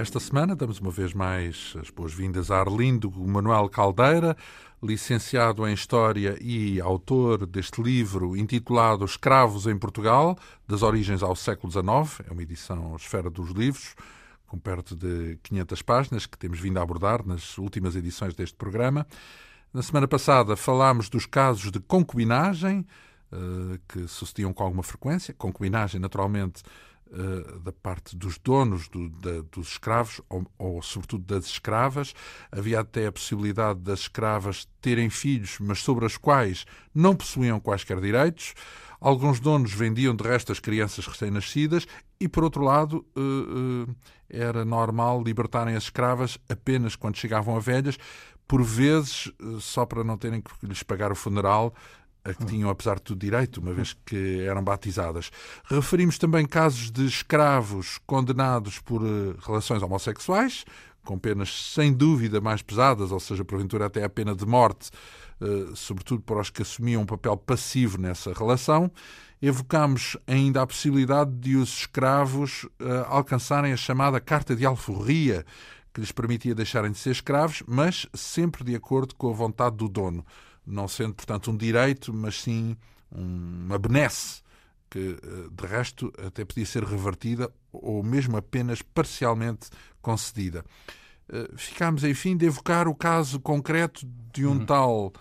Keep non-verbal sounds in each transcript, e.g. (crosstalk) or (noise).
Esta semana damos uma vez mais as boas-vindas a Arlindo Manuel Caldeira, licenciado em História e autor deste livro intitulado Escravos em Portugal, das origens ao século XIX. É uma edição Esfera dos Livros, com perto de 500 páginas, que temos vindo a abordar nas últimas edições deste programa. Na semana passada falámos dos casos de concubinagem, eh, que sucediam com alguma frequência. Concubinagem, naturalmente, da parte dos donos do, da, dos escravos, ou, ou, sobretudo das escravas. Havia até a possibilidade das escravas terem filhos, mas sobre as quais não possuíam quaisquer direitos. Alguns donos vendiam de resto as crianças recém-nascidas e, por outro lado, eh, era normal libertarem as escravas apenas quando chegavam a velhas, por vezes só para não terem que lhes pagar o funeral a que tinham, apesar de tudo, direito, uma vez que eram batizadas. Referimos também casos de escravos condenados por uh, relações homossexuais, com penas sem dúvida mais pesadas, ou seja, porventura até a pena de morte, uh, sobretudo para os que assumiam um papel passivo nessa relação. Evocamos ainda a possibilidade de os escravos uh, alcançarem a chamada Carta de Alforria, que lhes permitia deixarem de ser escravos, mas sempre de acordo com a vontade do dono não sendo, portanto, um direito, mas sim uma benesse que, eh, de resto, até podia ser revertida ou mesmo apenas parcialmente concedida. Eh, ficámos, enfim, de evocar o caso concreto de um uhum. tal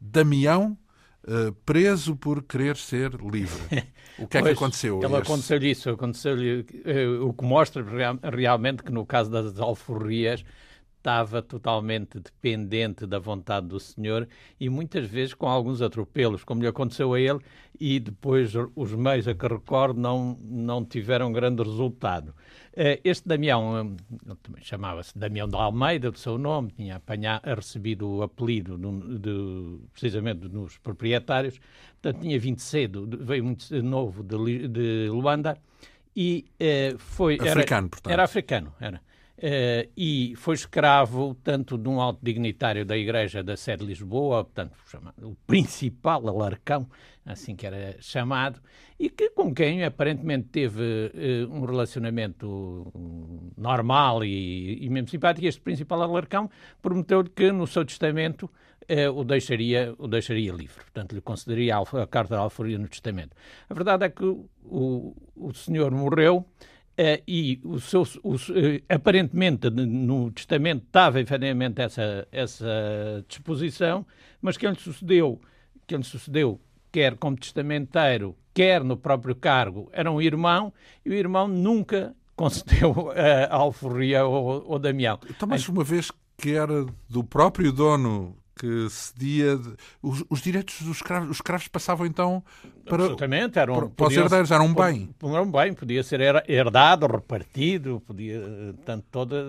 Damião uh, preso por querer ser livre. (laughs) O que é que aconteceu? Ele aconteceu-lhe isso, aconteceu-lhe uh, o que mostra realmente que no caso das alforrias estava totalmente dependente da vontade do Senhor e muitas vezes com alguns atropelos, como lhe aconteceu a ele, e depois os meios a que recordo não, não tiveram grande resultado. Eh, este Damião chamava-se Damião de Almeida, do seu nome, tinha apanhado, recebido o apelido de, de, precisamente nos proprietários, portanto tinha vindo cedo, veio muito novo de, de Luanda e uh, foi... Africano, era, portanto. Era africano, era. Uh, e foi escravo tanto de um alto dignitário da Igreja da Sé de Lisboa, portanto, o principal alarcão, assim que era chamado, e que com quem aparentemente teve uh, um relacionamento normal e, e, mesmo simpático. Este principal alarcão prometeu-lhe que no seu testamento uh, o, deixaria, o deixaria livre, portanto, lhe concederia a, a carta de alforria no testamento. A verdade é que o, o senhor morreu. Uh, e o seu, o, uh, aparentemente no testamento estava efetivamente essa, essa disposição, mas quem lhe sucedeu, quem lhe sucedeu, quer como testamenteiro, quer no próprio cargo, era um irmão, e o irmão nunca concedeu a (laughs) alforria ao, ao Damião. Então, mas uma vez que era do próprio dono que cedia. Os, os, direitos dos escravos, os escravos passavam então para, Absolutamente, eram, para, para os herdeiros, eram um bem. Era um bem, podia ser herdado, repartido, podia. Tanto toda.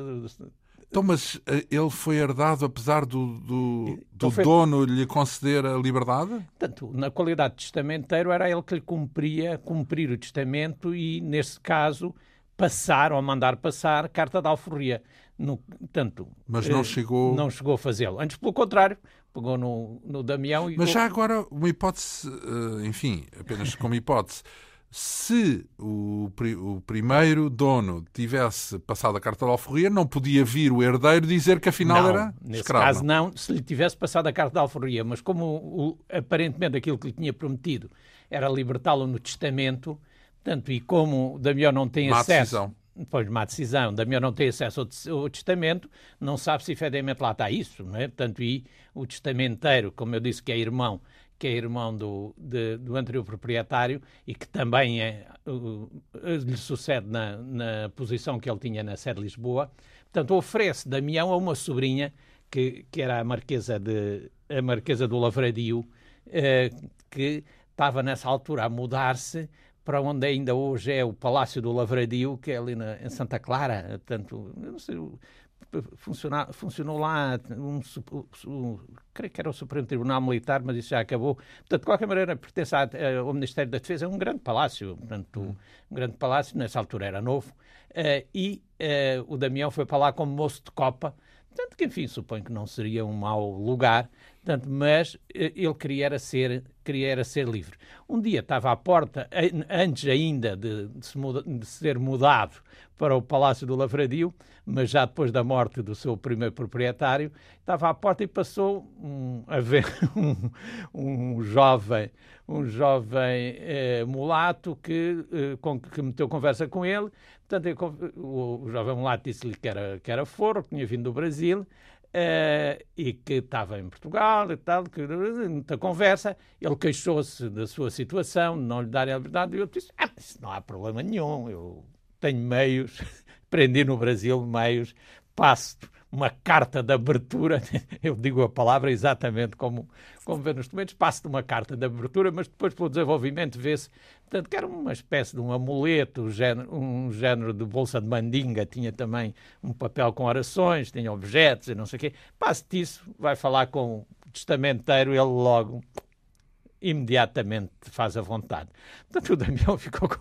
Então, mas eh, ele foi herdado apesar do, do, então foi... dono lhe conceder a liberdade? Portanto, na qualidade de testamenteiro, era ele que lhe cumpria cumprir o testamento e, nesse caso, passar ou mandar passar carta de alforria. No, tanto, Mas não eh, chegou... Não chegou a fazê-lo. Antes, pelo contrário, pegou no, no Damião e... Mas já agora, uma hipótese, uh, enfim, apenas como hipótese, se o, o, primeiro dono tivesse passado a carta de alforria, não podia vir o herdeiro dizer que afinal não, era nesse escravo. caso não, se lhe tivesse passado a carta de alforria, mas como o, aparentemente aquilo que lhe tinha prometido era libertá-lo no testamento, portanto, e como Damião não tem Má acesso... Decisão depois de uma decisão, Damião não tem acesso ao, testamento, não sabe se efetivamente lá está isso, não é? Portanto, e o testamenteiro, como eu disse, que é irmão, que é irmão do, de, do anterior proprietário e que também é, uh, lhe sucede na, na posição que ele tinha na sede de Lisboa, portanto, oferece Damião a uma sobrinha que, que era a Marquesa, de, a Marquesa do Lavradio, uh, que estava nessa altura a mudar-se para onde ainda hoje é o Palácio do Lavradio, que é ali na, em Santa Clara. Portanto, sei, funcionou lá, um, um, creio que era o Supremo Tribunal Militar, mas isso já acabou. Portanto, de qualquer maneira, pertence ao Ministério da Defesa, é um grande palácio, portanto, hum. um grande palácio, nessa altura era novo, uh, e uh, o Damião foi para lá como moço de copa, portanto, que enfim, suponho que não seria um mau lugar, Portanto, mas eh, ele queria era ser, queria era ser livre. Um dia estava à porta, antes ainda de, de, se muda, de ser mudado para o Palácio do Lavradio, mas já depois da morte do seu primeiro proprietário, estava à porta e passou um, a ver (laughs) um, um jovem, um jovem eh, mulato que, eh, com, que meteu conversa com ele. Portanto, o, o jovem mulato disse-lhe que era, que era forro, que tinha vindo do Brasil, Uh, e que estava em Portugal e tal, que muita conversa, ele queixou-se da sua situação, não lhe darem a liberdade, e eu disse, ah, isso não há problema nenhum, eu tenho meios, (laughs) aprendi no Brasil meios, passo uma carta de abertura, (laughs) eu digo a palavra exatamente como, como vê nos documentos, passo-te uma carta de abertura, mas depois pelo desenvolvimento vê-se, portanto, que era uma espécie de um amuleto, um género, um género de bolsa de mandinga, tinha também um papel com orações, tinha objetos e não sei o quê, passe-te isso, vai falar com o testamenteiro, ele logo imediatamente faz a vontade. Portanto, o Damião (laughs) ficou com,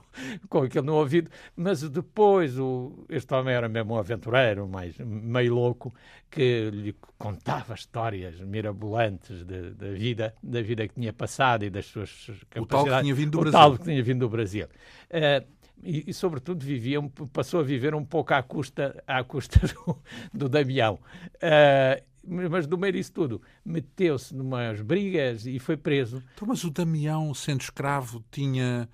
com aquilo no ouvido, mas depois o, este homem era mesmo um aventureiro, mais, meio louco, que lhe contava histórias mirabolantes da vida, da vida que tinha passado e das suas capacidades. O tal que tinha vindo do o Brasil. Tal que tinha vindo do Brasil. Uh, e, e, sobretudo, vivia, passou a viver um pouco à custa, à custa (laughs) do, do Damião. Uh, mas do meio disso tudo, meteu-se numas brigas e foi preso. Então, mas o Damião, sendo escravo, tinha.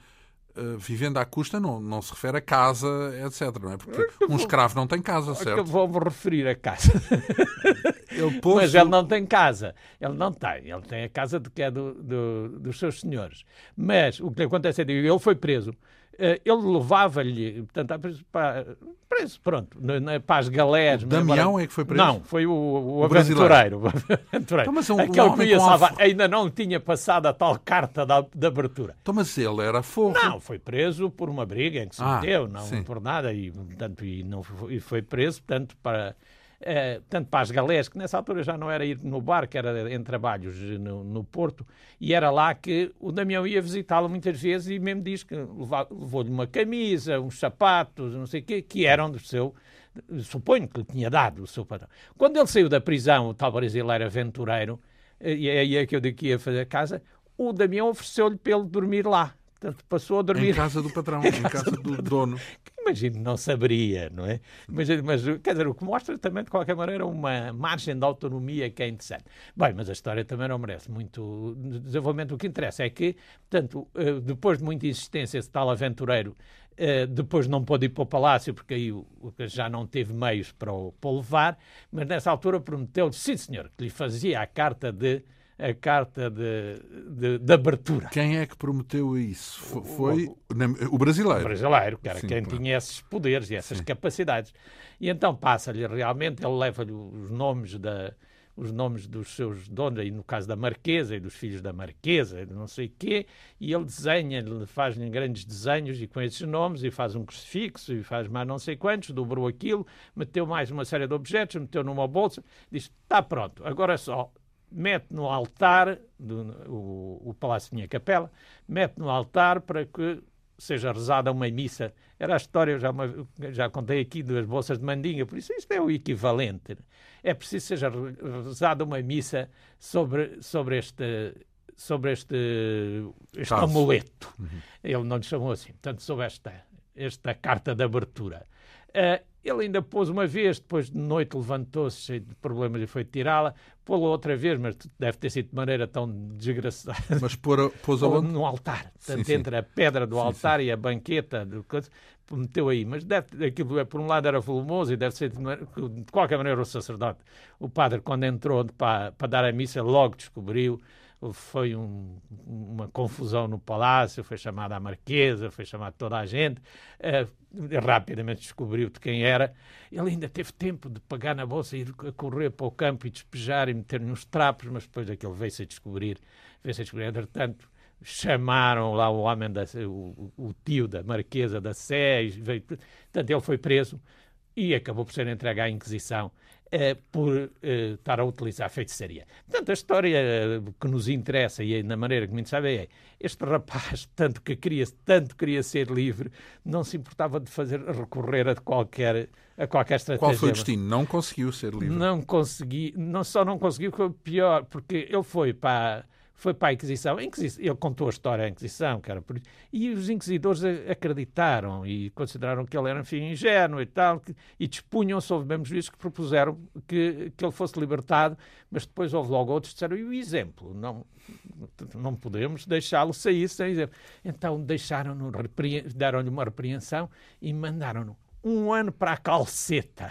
Uh, vivendo à custa não, não se refere a casa, etc. Não é? Porque (laughs) um escravo não tem casa, certo? Vou-me referir a casa. (laughs) Ele Mas ele não tem casa. Ele não tem. Ele tem a casa de, que é do, do, dos seus senhores. Mas o que acontece é que ele foi preso ele levava-lhe, portanto, para, preso, pronto, para as galés. O Damião é que foi preso? Não, foi o, o, o aventureiro. O aventureiro. Então, mas um, Aquele um que ia salvar, ainda não tinha passado a tal carta da, de abertura. Então, mas ele era fogo. Não, foi preso por uma briga em que se ah, meteu, não sim. por nada, e, portanto, e, não, e foi preso, portanto, para eh, tanto para as galés, que nessa altura já não era ir no barco, era em trabalhos no, no Porto, e era lá que o Damião ia visitá-lo muitas vezes e mesmo diz que levou-lhe uma camisa, uns sapatos, não sei o quê, que eram do seu, suponho que lhe tinha dado o seu patrão. Quando ele saiu da prisão, o tal brasileiro aventureiro, eh, e é aí é que eu digo que ia fazer casa, o Damião ofereceu-lhe ele dormir lá. Portanto, passou a dormir. Em casa do patrão, (laughs) em casa, do, do dono. Imagino, não saberia, não é? Imagino, mas, quer dizer, o que mostra também, de qualquer maneira, uma margem de autonomia que é interessante. Bem, mas a história também não merece muito desenvolvimento. O que interessa é que, portanto, eh, depois de muita insistência, esse tal aventureiro Uh, depois não pôde ir para o palácio, porque aí o, já não teve meios para o, para o levar, mas nessa altura prometeu-lhe, sim senhor, que lhe fazia a carta de a carta de, de, de, abertura. Quem é que prometeu isso? Foi o, o, o brasileiro. O brasileiro, que era Sim, quem claro. tinha esses poderes e essas Sim. capacidades. E então passa-lhe realmente, ele leva-lhe os nomes da os nomes dos seus donos, aí no caso da Marquesa e dos filhos da Marquesa, não sei o quê, e ele desenha, ele faz grandes desenhos e com esses nomes, e faz um crucifixo, e faz mais não sei quantos, dobrou aquilo, meteu mais uma série de objetos, meteu numa bolsa, disse, está pronto, agora é só mete no altar, do, o, o palácio tinha capela, mete no altar para que seja rezada uma missa. Era a história, eu já, já contei aqui, das bolsas de mandinga, por isso isto é o equivalente. É preciso que seja rezada uma missa sobre, sobre este, sobre este, este amuleto. Uhum. Ele não lhe chamou assim, portanto, sobre esta, esta carta de abertura. Uh, ele ainda pôs uma vez, depois de noite levantou-se cheio de problemas e foi tirá-la. Pô-la outra vez, mas deve ter sido de maneira tão desgraçada. Mas pôr, pôs aonde? No altar. Portanto, sim, entre sim. a pedra do sim, altar e a banqueta, do, meteu aí. Mas deve, aquilo, é, por um lado, era volumoso e deve ser, de, de qualquer maneira, o sacerdote. O padre, quando entrou para, para dar a missa, logo descobriu foi um, uma confusão no palácio, foi chamada a marquesa, foi chamada toda a gente, uh, rapidamente descobriu de quem era. Ele ainda teve tempo de pegar na bolsa e ir correr para o campo e despejar e meter nos trapos, mas depois daquilo veio-se a descobrir, veio-se a descobrir, entretanto, chamaram lá o homem, da, o, o tio da marquesa da Sé, veio, portanto, ele foi preso, e acabou por ser entregue à Inquisição uh, por uh, estar a utilizar a feitiçaria. Portanto, a história que nos interessa e na maneira que me sabe é este rapaz, (laughs) tanto que queria, tanto queria ser livre, não se importava de fazer recorrer a qualquer a qualquer estratégia. Qual foi o destino? Não conseguiu ser livre. Não consegui, não só não conseguiu, foi pior, porque ele foi para foi para a Inquisição. a Inquisição. Ele contou a história da Inquisição, que era por... e os inquisidores acreditaram e consideraram que ele era, enfim, ingênuo e tal, que... e dispunham-se, houve mesmo juízes que propuseram que, que ele fosse libertado, mas depois houve logo outros que disseram, e o exemplo? Não, não podemos deixá-lo sair sem exemplo. Então deixaram-no, deram-lhe uma repreensão e mandaram-no um ano para a calceta.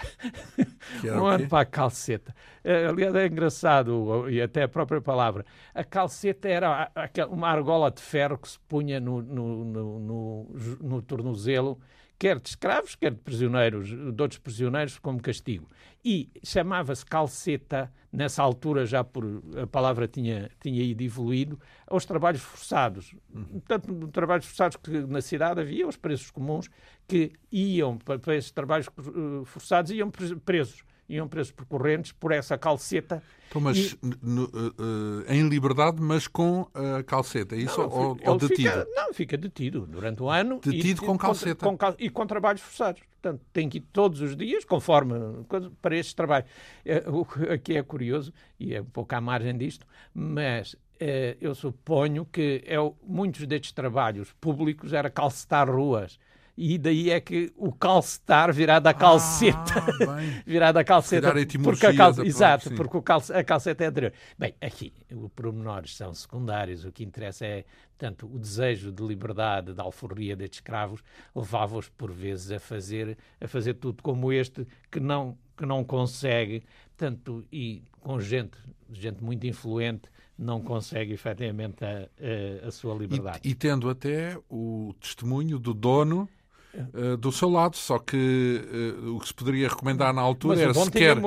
um ano para a calceta. Eh, aliás, é engraçado, e até a própria palavra. A calceta era uma argola de ferro que se punha no, no, no, no tornozelo quer de escravos, quer de prisioneiros, de outros prisioneiros, como castigo. E chamava-se calceta, nessa altura já por a palavra tinha, tinha ido evoluído, aos trabalhos forçados. Tanto trabalhos forçados que na cidade havia, os presos comuns, que iam para, para esses trabalhos eh, forçados, iam presos iam presos por correntes por essa calceta. Então, mas e... no, uh, em liberdade, mas com a calceta, é isso? Não, ou, ou detido? Fica, não, fica detido durante o ano. Detido e, com calceta. Com, com, e com trabalhos forçados. Portanto, tem que ir todos os dias, conforme para este trabalho. É, (laughs) o que é curioso, e é um pouco à margem disto, mas eu suponho que é, muitos destes trabalhos públicos era calcetar ruas e daí é que o calcetar virá da calceta. Ah, (laughs) virá da calceta. Porque a cal... Exato, sim. porque o a calceta é anterior. Bem, aqui, os pormenores são secundários. O que interessa é, tanto o desejo de liberdade, da alforria destes escravos, levava-os por vezes a fazer, a fazer tudo como este, que não, que não consegue, tanto e com gente, gente muito influente, não consegue efetivamente a, a, a sua liberdade. E, e, tendo até o testemunho do dono Uh, do seu lado, só que uh, o que se poderia recomendar na altura Mas era se quer,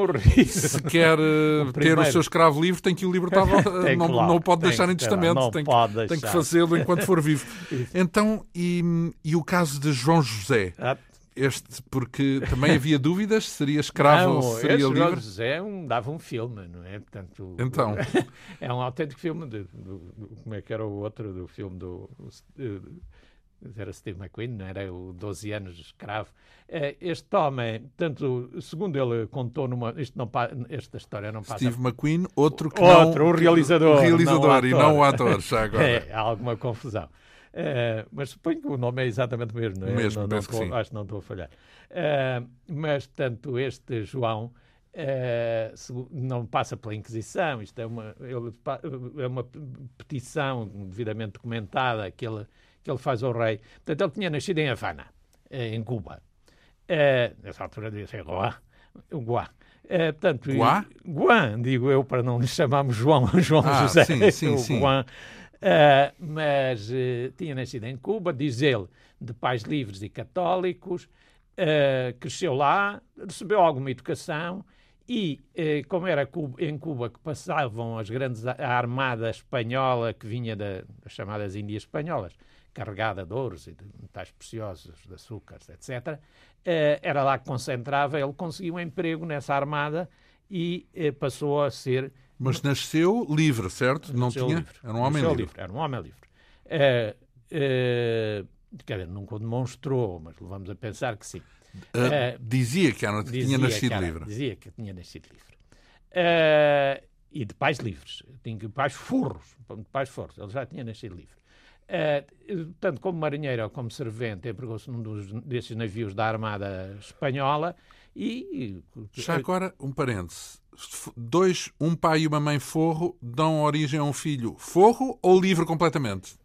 se quer uh, ter o seu escravo livre, tem que o libertar, (laughs) não, claro, não o pode deixar em testamento, tem, que, tem que fazê-lo enquanto for (laughs) vivo. então, e, e, o caso de João José? Ah. Este, porque também havia dúvidas, seria escravo não, ou seria livre? João José um, dava um filme, não é? Portanto, então. (laughs) é um autêntico filme, de, do, do, como é que era o outro do filme do era Steve McQueen, não era o 12 anos de escravo. Eh, este homem, tanto, segundo ele contou numa. Isto não, esta história não passa. Steve McQueen, outro que outro, não. o realizador. O realizador não e não o ator, já agora. (laughs) É, há alguma confusão. Uh, mas suponho que o nome é exatamente o mesmo, não é? Mesmo, não, não acho que não estou a falhar. Uh, mas, tanto este João. Uh, não passa pela Inquisição, isto é uma, é uma petição devidamente documentada que ele que ele faz ao rei. Portanto, ele tinha nascido em Havana, eh, em Cuba. Uh, nessa altura devia ser Goa. Goa. Uh, portanto, Guá? Guan, digo eu, para não lhe chamarmos João, (laughs) João ah, José. Sim, sim, sim. Guan. Uh, mas uh, tinha nascido em Cuba, diz ele, de pais livres e católicos, uh, cresceu lá, recebeu alguma educação e, como era em Cuba que passavam as grandes, a armada espanhola que vinha da, das chamadas Índias Espanholas, carregada de ouros e de metais preciosos, de açúcares, etc., eh, era lá que concentrava. Ele conseguiu um emprego nessa armada e eh, passou a ser. Mas nasceu livre, certo? Nasceu Não tinha? Livre. Era um homem livre. livre. Era um homem livre. Uh, uh, quer dizer, nunca o demonstrou, mas levamos a pensar que sim. Uh, dizia que, era, que dizia tinha nascido que era, livre. Dizia que tinha nascido livre. e de pais livres. Tinha pais furros. De pais forros. Ele já tinha nascido livre. Uh, tanto como marinheiro ou como servente, empregou-se num dos, desses navios da Armada Espanhola e... Já agora, um parêntese. Dois, um pai e uma mãe forro, dão origem a um filho forro ou livre completamente?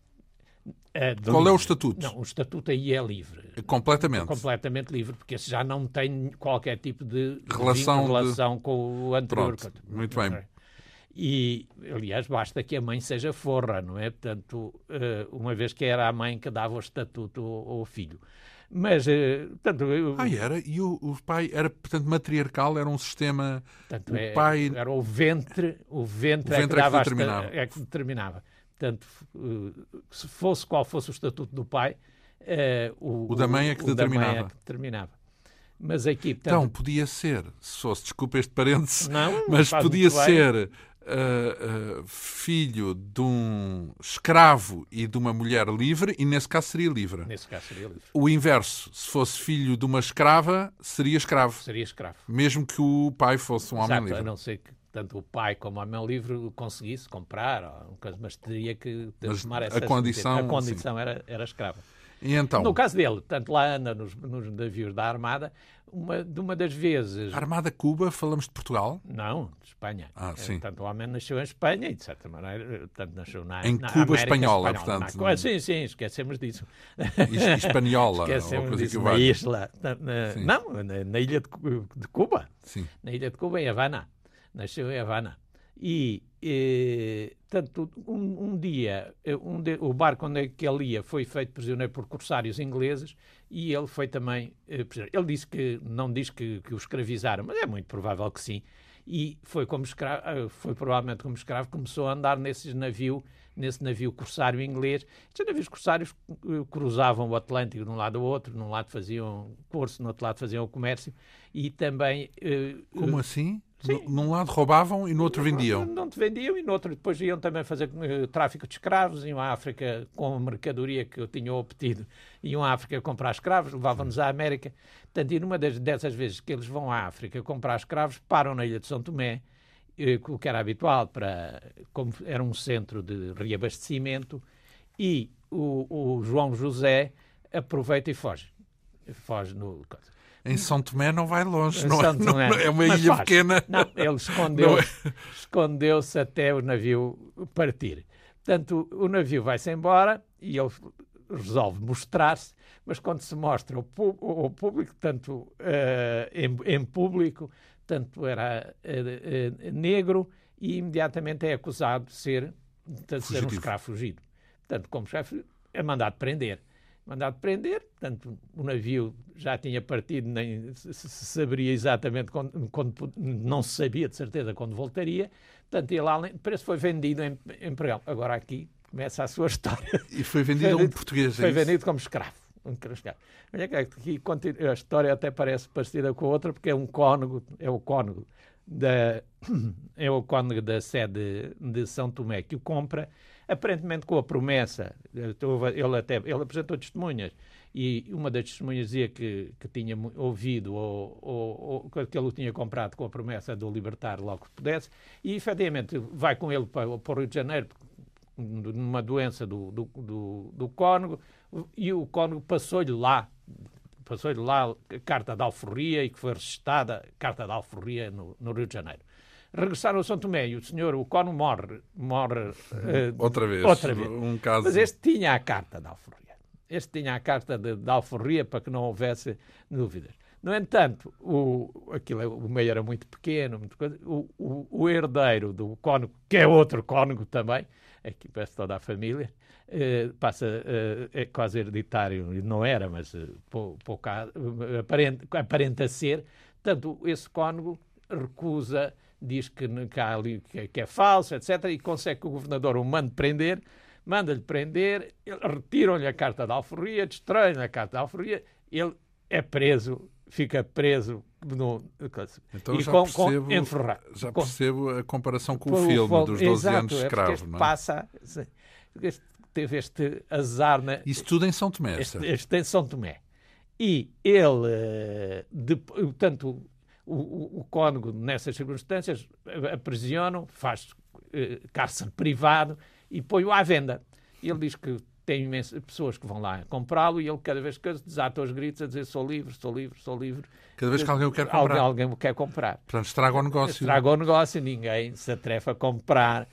Uh, Qual é o estatuto? Não, o estatuto aí é livre. Completamente. completamente livre, porque esse já não tem qualquer tipo de relação, de relação com o anterior. Pronto, muito bem. E, aliás, basta que a mãe seja forra, não é? Portanto, eh, uma vez que era a mãe que dava o estatuto ao filho. Mas, eh, portanto... Eu... Ah, era? E o, o, pai era, portanto, matriarcal? Era um sistema... Portanto, o é, pai... Era o ventre, o ventre, o ventre é, que, é, que determinava. é que determinava. Portanto, eh, se fosse qual fosse o estatuto do pai, o, o da mãe é que o determinava. Da mãe é que determinava. Mas aqui, portanto... Então, podia ser, se fosse, desculpa este parêntese, não, mas podia ser uh, uh, filho de um escravo e de uma mulher livre, e nesse caso seria livre. Nesse caso seria livre. O inverso, se fosse filho de uma escrava, seria escravo. Seria escravo. Mesmo que o pai fosse um Exato, homem livre. A não ser que tanto o pai como o homem livre conseguisse comprar, mas teria que tomar essa a condição, a condição era, era escrava. E então? No caso dele, tanto lá anda nos, nos navios da Armada, uma, de uma das vezes. Armada Cuba, falamos de Portugal? Não, de Espanha. Ah, sim. Portanto, o homem nasceu em Espanha e, de certa maneira, tanto nasceu na. Em na Cuba América espanhola, espanhola, portanto. Na... Sim, sim, esquecemos disso. Espanhola, esquecemos disso. Na isla. Na, na, não, na, na, ilha de, de, Cuba. Sim. Na ilha de Cuba, em Havana. Nasceu em Havana. E, e tanto um, um dia, um de, o barco onde é que ele ia foi feito prisioneiro por corsários ingleses e ele foi também eh, prisioneiro. Ele disse que, não diz que, que o escravizaram, mas é muito provável que sim. E foi como escravo, eh, foi provavelmente como escravo, começou a andar nesses navio, nesse navio corsário inglês. Estes navios corsários eh, cruzavam o Atlântico de um lado ao outro, num lado faziam curso, no outro lado faziam o comércio e também... Como assim? Sim. Num lado roubavam e no outro vendiam. Não, te vendiam e no outro depois iam também fazer uh, tráfico de escravos, iam à África com a mercadoria que eu tinha obtido, iam à África comprar escravos, levavam-nos à América. Portanto, e numa das, dessas vezes que eles vão à África comprar escravos, param na ilha de São Tomé, uh, o que era habitual, para, como era um centro de reabastecimento, e o, o João José aproveita e foge. Foge no. Em São Tomé não vai longe, não, é, não, é uma ilha faz. pequena. Não, ele escondeu-se é. escondeu até o navio partir. Portanto, o navio vai-se embora e ele resolve mostrar-se, mas quando se mostra ao, público, tanto uh, em, em, público, tanto era uh, uh, negro e imediatamente é acusado de ser, de ser um escravo fugido. Portanto, como chefe, é mandado prender mandado prender, portanto, o navio já tinha partido, nem se, saberia exatamente quando, quando, não se sabia de certeza quando voltaria, portanto, ele lá, preço foi vendido em, em Portugal. Agora aqui começa a sua história. E foi vendido, a um português, é Foi vendido como escravo. Um escravo. Aqui a história até parece parecida com a outra, porque é um cônego, é o cônego da, (clears throat) é o cônego da sede de São Tomé que o compra aparentemente com a promessa, ele até ele apresentou testemunhas, e uma das testemunhas dizia que, que tinha ouvido ou, ou, ou, que ele o tinha comprado com a promessa de o libertar logo que pudesse, e efetivamente vai com ele para, para o Rio de Janeiro numa doença do, do, do, do e o cônego passou-lhe lá passou-lhe lá a carta de alforria e que foi registada carta de alforria no, no Rio de Janeiro regressaram a São Tomé e o senhor, o Cono, morre. morre uh, outra vez. Outra vez. Um caso... Mas este tinha a carta da alforria. Este tinha a carta de, da alforria para que não houvesse dúvidas. No entanto, o, aquilo, o meio era muito pequeno, muito coisa, o, o, o, herdeiro do cônego, que é outro cônego também, aqui parece toda a família, eh, passa, eh, é quase hereditário, não era, mas eh, pouca, aparenta, aparenta ser. Portanto, esse cônego recusa diz que, que, ali, que, que é falso, etc., e consegue que o governador o mande prender, manda-lhe prender, retiram-lhe a carta de alforria, destroem-lhe a carta de alforria, ele é preso, fica preso no, então e já com, percebo, com, Já percebo a comparação com o filme o, dos 12 exato, anos de é escravo. não é? passa, este, teve este azar. Na, Isso tudo em São Tomé. Este, este em São Tomé. E ele, eh, de, tanto o, o, o cônego, nessas circunstâncias, aprisionam, faz eh, cárcere privado e põe-o à venda. Ele diz que tem imensas pessoas que vão lá comprá-lo e ele, cada vez que desata os gritos a dizer sou livre, sou livre, sou livre. Cada vez que alguém o quer comprar. Alguém, alguém o quer comprar. Portanto, estraga o negócio. Estraga o negócio, ninguém se atrefa a comprar.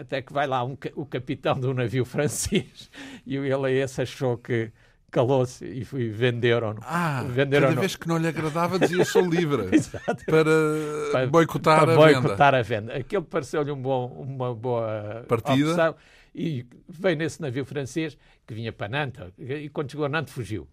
Até que vai lá um, o capitão do navio (laughs) francês e ele a esse achou que calou-se e, e venderam. Ah, venderam cada vez que não lhe agradava dizia sou livre (laughs) para, para, boicotar, para a, boicotar venda. a venda. Aquilo pareceu-lhe um bom, uma boa Partida. opção e veio nesse navio francês que vinha para Nantes e quando chegou a Nantes fugiu.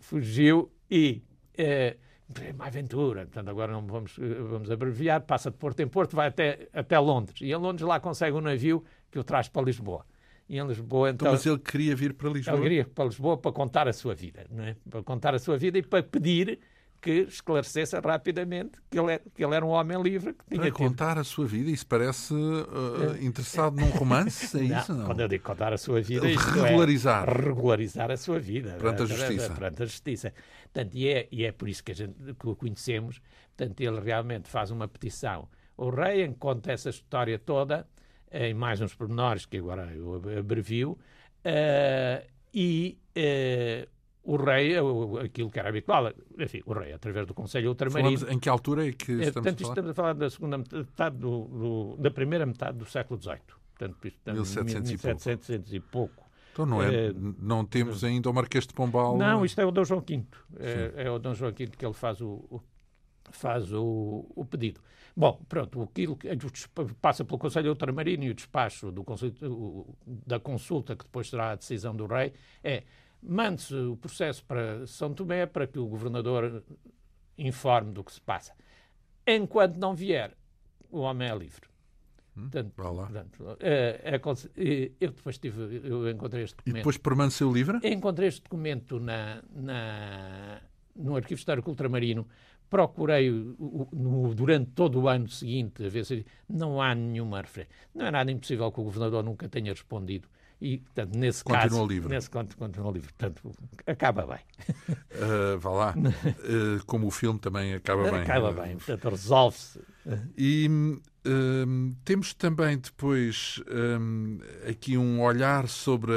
Fugiu e... Eh, é uma aventura, portanto agora não vamos, vamos abreviar, passa de Porto em Porto, vai até, até Londres, e em Londres lá consegue um navio que o traz para Lisboa em Lisboa. Então, então, mas ele queria vir para Lisboa? Ele queria para Lisboa para contar a sua vida, não é? para contar a sua vida e para pedir que esclarecesse rapidamente que ele, era, que ele era um homem livre. Que tinha Para contar tido... a sua vida, isso parece uh, interessado num romance, é (laughs) não, isso? Não? Quando eu digo contar a sua vida, é regularizar. É regularizar a sua vida. Perante a justiça. Perante a justiça. Portanto, e, é, e é por isso que, a gente, que o conhecemos. Portanto, ele realmente faz uma petição. O rei conta essa história toda, em mais uns pormenores que agora eu abrevio, uh, e uh, o rei, aquilo que era habitual, enfim, o rei, através do Conselho Ultramarino... Falamos em que altura é que estamos portanto, a falar? Estamos a falar da segunda metade, do, do, da primeira metade do século XVIII. Portanto, estamos 1700 em 1700 e pouco. Então não, é, é, não temos ainda o Marquês de Pombal... Não, isto é o Dom João V. É, é, o Dom João V que ele faz o, o faz o, o, pedido. Bom, pronto, aquilo que passa pelo Conselho Ultramarino e o despacho do da consulta, que depois será a decisão do rei, é mande-se o processo para São Tomé para que o governador informe do que se passa. Enquanto não vier, o homem é livre. Hum, portanto, portanto é, é, eu depois tive, eu encontrei este documento. E depois permaneceu livre? Encontrei este documento na, na, no Arquivo Histórico Ultramarino. Procurei no, durante todo o ano seguinte a ver se não há nenhuma referência. Não é nada impossível que o governador nunca tenha respondido e, portanto, nesse continua caso... Livre. Nesse continua livre. Portanto, acaba bem. Uh, vá lá. Uh, (laughs) como o filme também acaba bem. Acaba bem. Portanto, resolve-se. E uh, temos também depois um, aqui um olhar sobre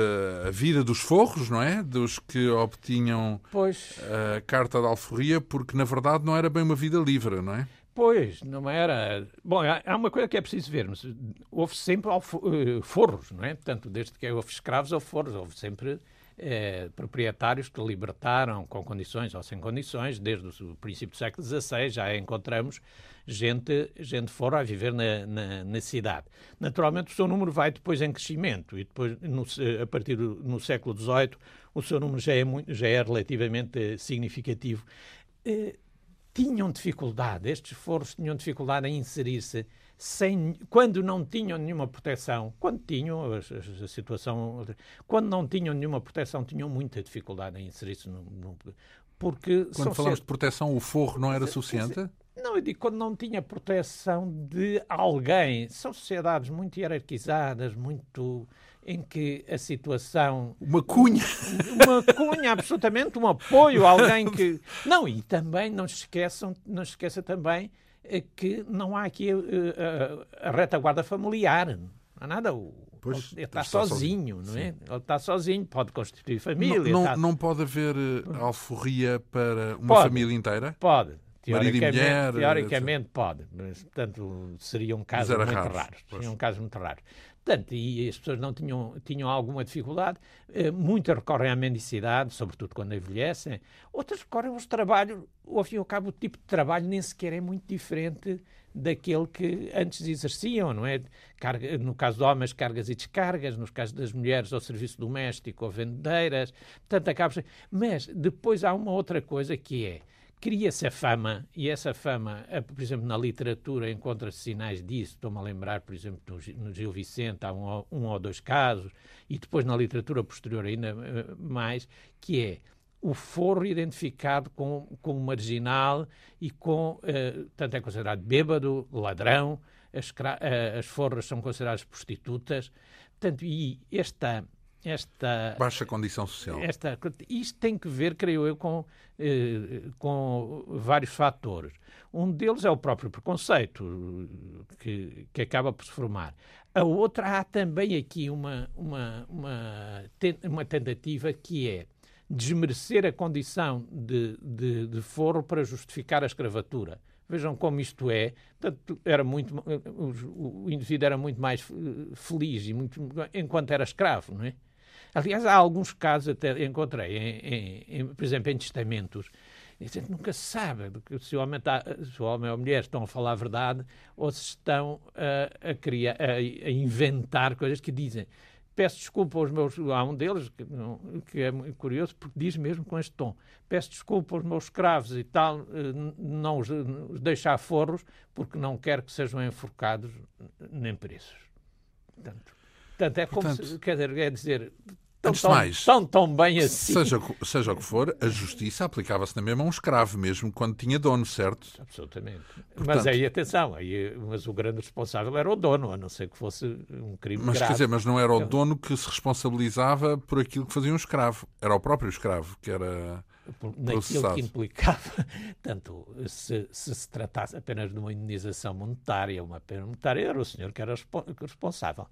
a, vida dos forros, não é? Dos que obtinham pois. a carta de alforria, porque na verdade não era bem uma vida livre, não é? Pois, não era. Bom, há uma coisa que é preciso vermos. Houve sempre eh, forros, não é? Portanto, desde que houve escravos, houve forros. Houve sempre eh, proprietários que libertaram com condições ou sem condições. Desde o princípio do século XVI já encontramos gente, gente fora a viver na, na, na, cidade. Naturalmente, o seu número vai depois em crescimento e depois, no, a partir do no século XVIII, o seu número já é, já é relativamente significativo. Eh, tinham dificuldade, estes foros tinham dificuldade em inserir-se sem, quando não tinham nenhuma proteção, quando tinham a, a, a, situação, quando não tinham nenhuma proteção, tinham muita dificuldade em inserir-se no, no, porque quando falamos de proteção, o forro não era suficiente? Não, eu digo quando não tinha proteção de alguém. São sociedades muito hierarquizadas, muito em que a situação. Uma cunha! Uma cunha, absolutamente, um apoio a (laughs) alguém que. Não, e também não se esqueçam, não se esqueça também que não há aqui a, eh, a, eh, a retaguarda familiar. Não há nada. O, pois, ele está, sozinho, sozinho, não é? Sim. Ele está sozinho, pode constituir família. Não, não, está... não pode haver alforria para uma pode, família inteira? Pode. Teoricamente, mulher, teoricamente pode, mas, portanto, seria um caso muito raro. Seria um caso muito raro. Portanto, e as pessoas não tinham, tinham alguma dificuldade. Eh, muitas recorrem à mendicidade, sobretudo quando envelhecem. Outras recorrem aos trabalhos. Ao fim e ao cabo, o tipo de trabalho nem sequer é muito diferente daquele que antes exerciam, não é? Carga, no caso de homens, cargas e descargas, nos casos das mulheres, ao serviço doméstico ou vendeiras. Portanto, acaba... Mas depois há uma outra coisa que é cria-se a fama, e essa fama, por exemplo, na literatura encontra-se sinais disso. Estou-me a lembrar, por exemplo, no Gil Vicente, há um, um, ou dois casos, e depois na literatura posterior ainda eh, mais, que é o forro identificado com, como marginal e com, uh, tanto é considerado bêbado, ladrão, as, as forras são consideradas prostitutas. Portanto, e esta esta baixa condição social. Esta, isto tem que ver, creio eu, com, eh, com vários fatores. Um deles é o próprio preconceito que, que acaba por se formar. A outra, há também aqui uma, uma, uma, uma tentativa que é desmerecer a condição de, de, de forro para justificar a escravatura. Vejam como isto é. Portanto, era muito, o indivíduo era muito mais eh, feliz e muito, enquanto era escravo, não é? Aliás, há alguns casos, até encontrei, em, em, em, por exemplo, em testamentos, a gente nunca sabe se o, homem está, se o homem ou a mulher estão a falar a verdade ou se estão a, a criar, a, a, inventar coisas que dizem. Peço desculpa aos meus. Há um deles que, não, que é curioso, porque diz mesmo com este tom: Peço desculpa aos meus escravos e tal, eh, não os, os deixar forros, porque não quero que sejam enforcados nem presos. Portanto, portanto é como Portanto... se. Quer dizer, é dizer Antes de mais, tão, tão bem assim. Seja, seja o que for, a justiça aplicava-se na mesma a um escravo, mesmo quando tinha dono, certo? Absolutamente. Portanto, mas aí, atenção, aí, mas o grande responsável era o dono, a não ser que fosse um crime mas, grave. Quer dizer, mas não era o dono que se responsabilizava por aquilo que fazia um escravo, era o próprio escravo que era naquilo que implicava, (laughs) tanto se, se, se tratasse apenas de uma indenização monetária, uma pena monetária, era o senhor que era responsável.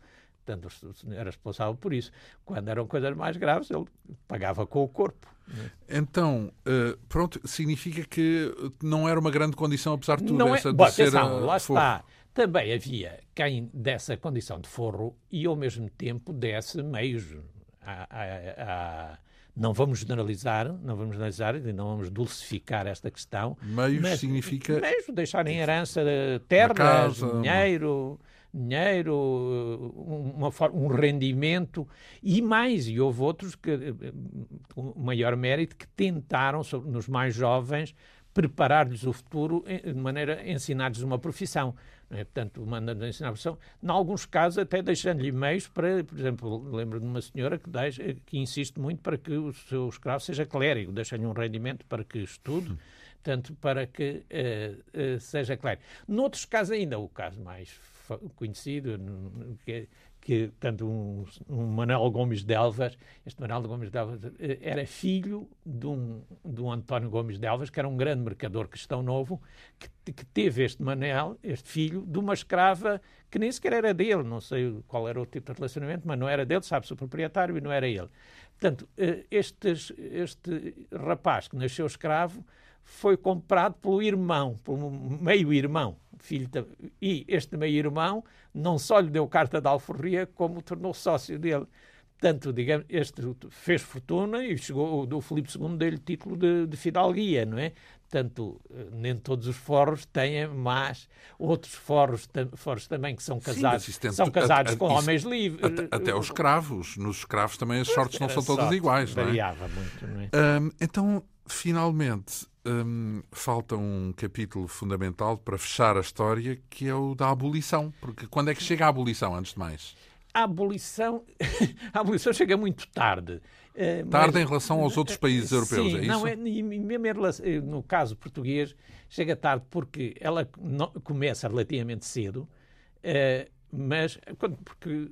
Portanto, era responsável por isso. Quando eram coisas mais graves, ele pagava com o corpo. Então, uh, pronto, significa que não era uma grande condição, apesar de tudo, não é- essa é... de ser atenção, lá forro. está. Também havia quem desse condição de forro e, ao mesmo tempo, desse meios a, a, a não vamos generalizar, não vamos generalizar e não vamos dulcificar esta questão. Meios mas, significa. Meios, deixar em herança terras, casa, dinheiro, dinheiro, uma, um rendimento e mais. E houve outros que, com maior mérito, que tentaram, nos mais jovens, preparar-lhes o futuro de maneira ensinar-lhes uma profissão. É? Portanto, mandando ensinar a profissão, em alguns casos até deixando-lhe meios para, por exemplo, lembro de uma senhora que, deixa, que insiste muito para que o seu escravo seja clérigo, deixa-lhe um rendimento para que estude, tanto para que uh, uh, seja clérigo. Noutros casos ainda, o caso mais conhecido, que é que tanto um, um Manuel Gomes de Elvas, este Manuel Gomes de Elvas eh, era filho de um, de um António Gomes de Elvas, que era um grande mercador cristão novo, que, que teve este Manel, este filho, de uma escrava que nem sequer era dele, não sei qual era o tipo de relacionamento, mas não era dele, sabe-se o proprietário e não era ele. Portanto, eh, estes, este rapaz que nasceu escravo foi comprado pelo irmão, pelo meio-irmão, filho de... e este meio-irmão não só lhe deu carta de alforria, como tornou sócio dele. Portanto, digamos, este fez fortuna e chegou, o Filipe II deu-lhe título de, de fidalguia, não é? Portanto, eh, nem todos os forros têm, mas outros forros, forros também que são casados, Sim, são casados a, a, com isso, homens livres. Até, até, os escravos. Nos escravos também as sortes não são todas iguais, não é? Variava muito, não é? Então, finalmente, um, falta um capítulo fundamental para fechar a história, que é o da abolição. Porque quando é que chega a abolição, antes de mais? A abolição, (laughs) a abolição chega muito tarde. Uh, tarde mas, em relação aos outros países uh, europeus, sim, é isso? Não, é, mesmo relação, eh, no caso português, chega tarde porque ela começa relativamente cedo, uh, mas porque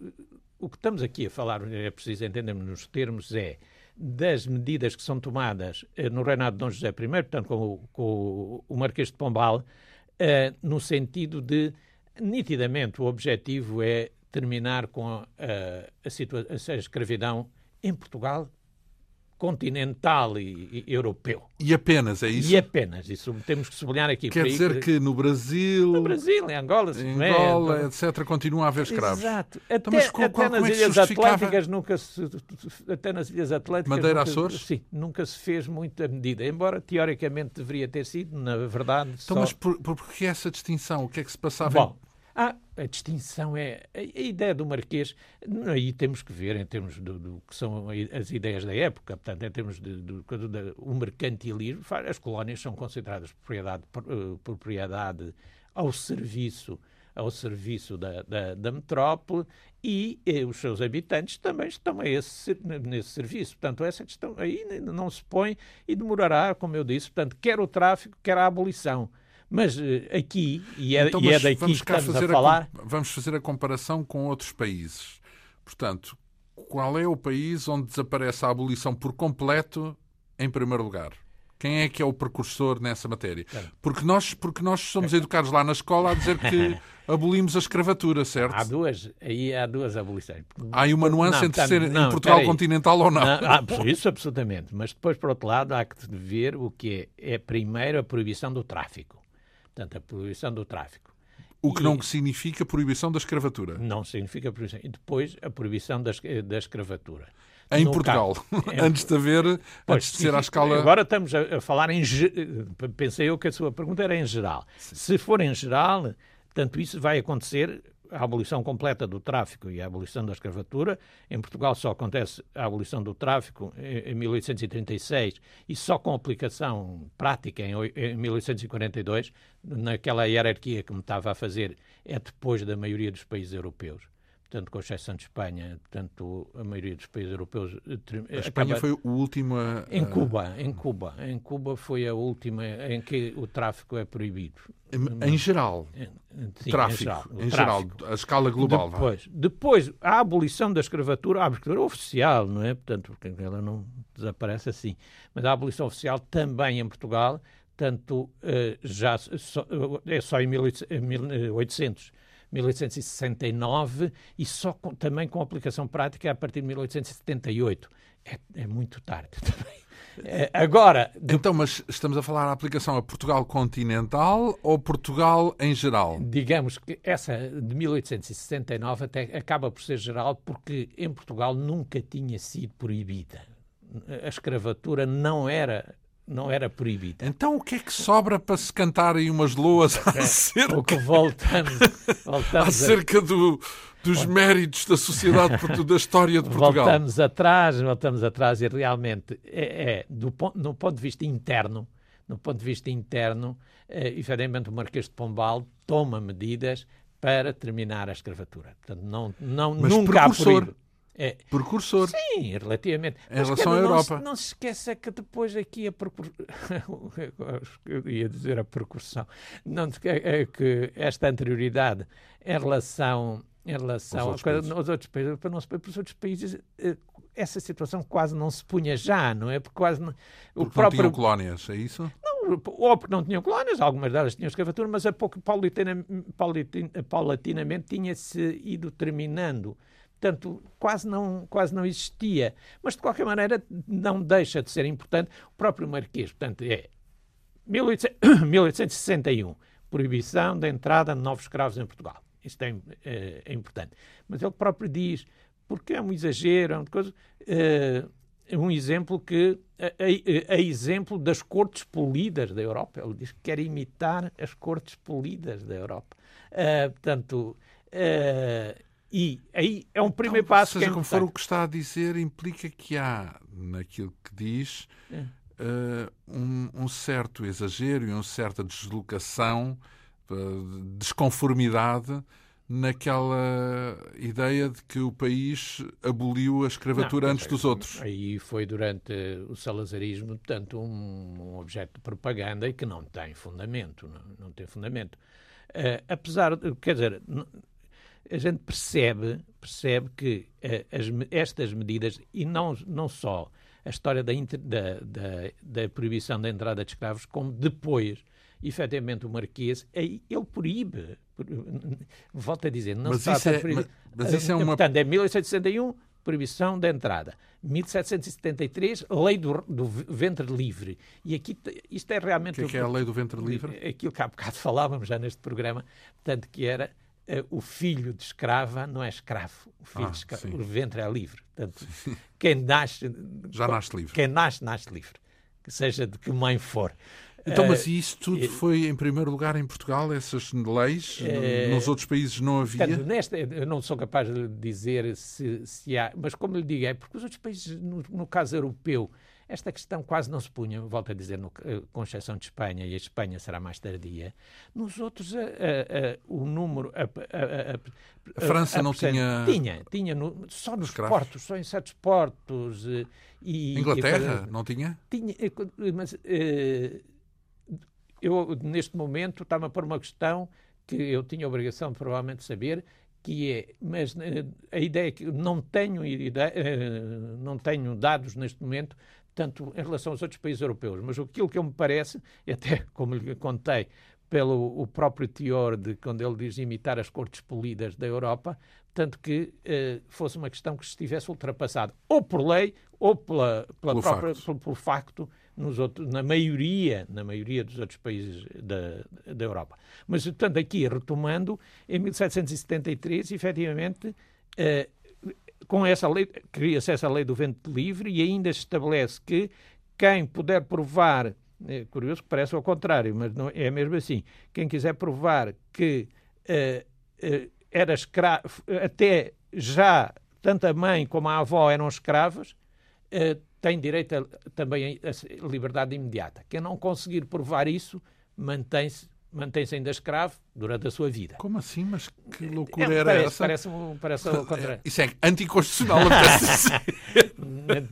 o que estamos aqui a falar, é preciso entendermos nos termos, é das medidas que são tomadas eh, no reinado de Dom José I, portanto, com o, com o Marquês de Pombal, eh, no sentido de, nitidamente, o objetivo é terminar com a, a, a escravidão em Portugal continental e, e, europeu. E apenas, é isso? E apenas, isso temos que sublinhar aqui. Quer dizer que, que no Brasil... No Brasil, em Angola, em Angola, é, etc., continua a haver escravos. Exato. Até, então, mas qual, até qual, nas é Ilhas Atlânticas nunca se... Até nas Ilhas Atlânticas... Madeira, nunca, Açores? Sim, nunca se fez muita medida, embora teoricamente deveria ter sido, na verdade... Então, só... mas por, por que essa distinção? O que é que se passava? Bom, ah, a distinção é. A, ideia do Marquês, aí temos que ver em termos do, do que são as ideias da época, portanto, em termos de, do, mercantilismo, as colónias são consideradas propriedade, uh, propriedade ao serviço ao serviço da, da, da metrópole e, e, eh, os seus habitantes também estão a esse, nesse serviço. Portanto, essa questão aí não se põe e demorará, como eu disse, portanto, quer o tráfico, quer a abolição. Mas uh, aqui, e é, então, e é daqui que estamos a falar... A, vamos fazer a comparação com outros países. Portanto, qual é o país onde desaparece a abolição por completo em primeiro lugar? Quem é que é o precursor nessa matéria? Porque nós, porque nós somos educados lá na escola a dizer que (laughs) abolimos a escravatura, certo? Há duas, aí há duas abolições. Há aí uma nuance não, entre ser não, em Portugal continental ou não. não (laughs) isso absolutamente. Mas depois, por outro lado, há que ver o que é, é primeiro a proibição do tráfico. Portanto, a proibição do tráfico. O que e, não significa proibição da escravatura. Não significa proibição. E depois a proibição da, da escravatura. Em no Portugal, caso, (laughs) antes de haver, pois, antes de ser à escala. Agora estamos a, a, falar em. Pensei eu que a sua pergunta era em geral. Sim. Se for em geral, tanto isso vai acontecer a abolição completa do tráfico e a abolição da escravatura. Em Portugal só acontece a abolição do tráfico em 1836 e só com aplicação prática em 1842, naquela hierarquia que me estava a fazer, é depois da maioria dos países europeus. Portanto, com exceção de Espanha, portanto, a maioria dos países europeus. A Espanha foi o último a. Em Cuba, em Cuba. Em Cuba foi a última em que o tráfico é proibido. Em, geral. Sim, tráfico, em geral, em geral a escala global. Depois, depois, a abolição da escravatura, a escravatura oficial, não é? Portanto, porque ela não desaparece assim. Mas a abolição oficial também em Portugal, tanto uh, já só, é só em 1800 1869 e só com, também com aplicação prática a partir de 1878. É, é muito tarde (laughs) também. É, agora. Então, mas estamos a falar da aplicação a Portugal continental ou Portugal em geral? Digamos que essa de 1869 até acaba por ser geral porque em Portugal nunca tinha sido proibida. A escravatura não era não era proibida. Então o que é que sobra para se cantarem umas loas (laughs) é, acerca, o que voltamos, (laughs) voltamos acerca do, dos méritos da sociedade, da história de Portugal? Voltamos atrás, voltamos atrás e realmente é, é do, no ponto de vista interno, no ponto de vista interno, é, efetivamente o Marquês de Pombal toma medidas para terminar a escravatura. Portanto, não, não, Mas nunca há proibido. É, Precursor. Sim, relativamente. Em Mas, relação à Europa. Não se esqueça que depois aqui a percussão. (laughs) Eu ia dizer a percussão. Não, é que esta anterioridade em relação. Em relação aos outros, aos outros países, para, nós, para os outros países, eh, essa situação quase não se punha já, não é? Porque quase não, o porque próprio... não tinham colónias, é isso? Não, ou porque não tinham colónias, algumas delas tinham escravatura, mas a pouco paulatinamente tinha-se ido terminando portanto, quase não, quase não existia. Mas, de qualquer maneira, não deixa de ser importante. O próprio Marquês, portanto, é 1861, (coughs) proibição da entrada de novos escravos em Portugal. Isto é, é, é importante. Mas ele próprio diz, porque é um exagero, é uma coisa, é, um exemplo que, a, a, a, exemplo das cortes polidas da Europa. Ele diz que quer imitar as cortes polidas da Europa. Uh, portanto, e aí é um primeiro então, passo. Seja que é como for o que está a dizer, implica que há, naquilo que diz, é. uh, um, um, certo exagero e uma certa deslocação, uh, desconformidade naquela ideia de que o país aboliu a escravatura Não, antes dos outros. Aí foi durante o salazarismo, portanto, um, um, objeto de propaganda e que não tem fundamento. Não, não tem fundamento. Uh, apesar de, quer dizer, a gente percebe, percebe que uh, as, estas medidas, e não, não só a história da, da, da, da, proibição da entrada de escravos, como depois, efetivamente, o Marquês, ele proíbe, volta a dizer, não mas se trata é, Mas, mas isso é uma... Portanto, é 1861, proibição da entrada. 1773, lei do, do, ventre livre. E aqui isto é realmente. O que é, que é a lei do ventre livre? Aquilo que há bocado (laughs) falávamos já neste programa, portanto, que era o filho de escrava não é escravo, o filho ah, de escravo, o ventre é livre. Portanto, quem nasce já nasce livre. Quem nasce nasce livre, que seja de que mãe for. Então, mas isso tudo foi em primeiro lugar em Portugal, essas leis? Nos outros países não havia? Portanto, nesta, eu não sou capaz de dizer se, se há, mas como lhe digo, é porque os outros países, no, no caso europeu, esta questão quase não se punha, volto a dizer, no, eh, com exceção de Espanha, e a Espanha será mais tardia. Nos outros, a, a, a, o número. A, França não tinha. Tinha, tinha no, só nos Escravos. portos, só em certos portos. Eh, e, Inglaterra, e, não tinha? Tinha, mas. Eu, neste momento, estava a pôr uma questão que eu tinha a obrigação de provavelmente saber, que é, mas a ideia é que não tenho, ideia, não tenho dados neste momento tanto em relação aos outros países europeus, mas aquilo que eu me parece, até (laughs) como lhe contei, pelo o próprio teor de quando ele diz imitar as cortes polidas da Europa, tanto que eh, fosse uma questão que estivesse ultrapassada, ou por lei, ou pela, pela pelo própria, facto. Pelo, pelo facto nos outros, na maioria, na maioria dos outros países da, da Europa. Mas, portanto, aqui retomando, em 1773, efetivamente, eh, com essa lei, cria-se essa lei do vento livre e ainda se estabelece que quem puder provar, é curioso que parece ao contrário, mas não é mesmo assim, quem quiser provar que uh, uh, era escravo, até já tanto a mãe como a avó eram escravos, uh, tem direito a, também a liberdade imediata. Quem não conseguir provar isso, mantém-se mantém-se ainda escravo durante a sua vida. Como assim? Mas que loucura é, era parece, essa? Parece, parece ao contrário. Isso é anticonstitucional, (laughs) (laughs)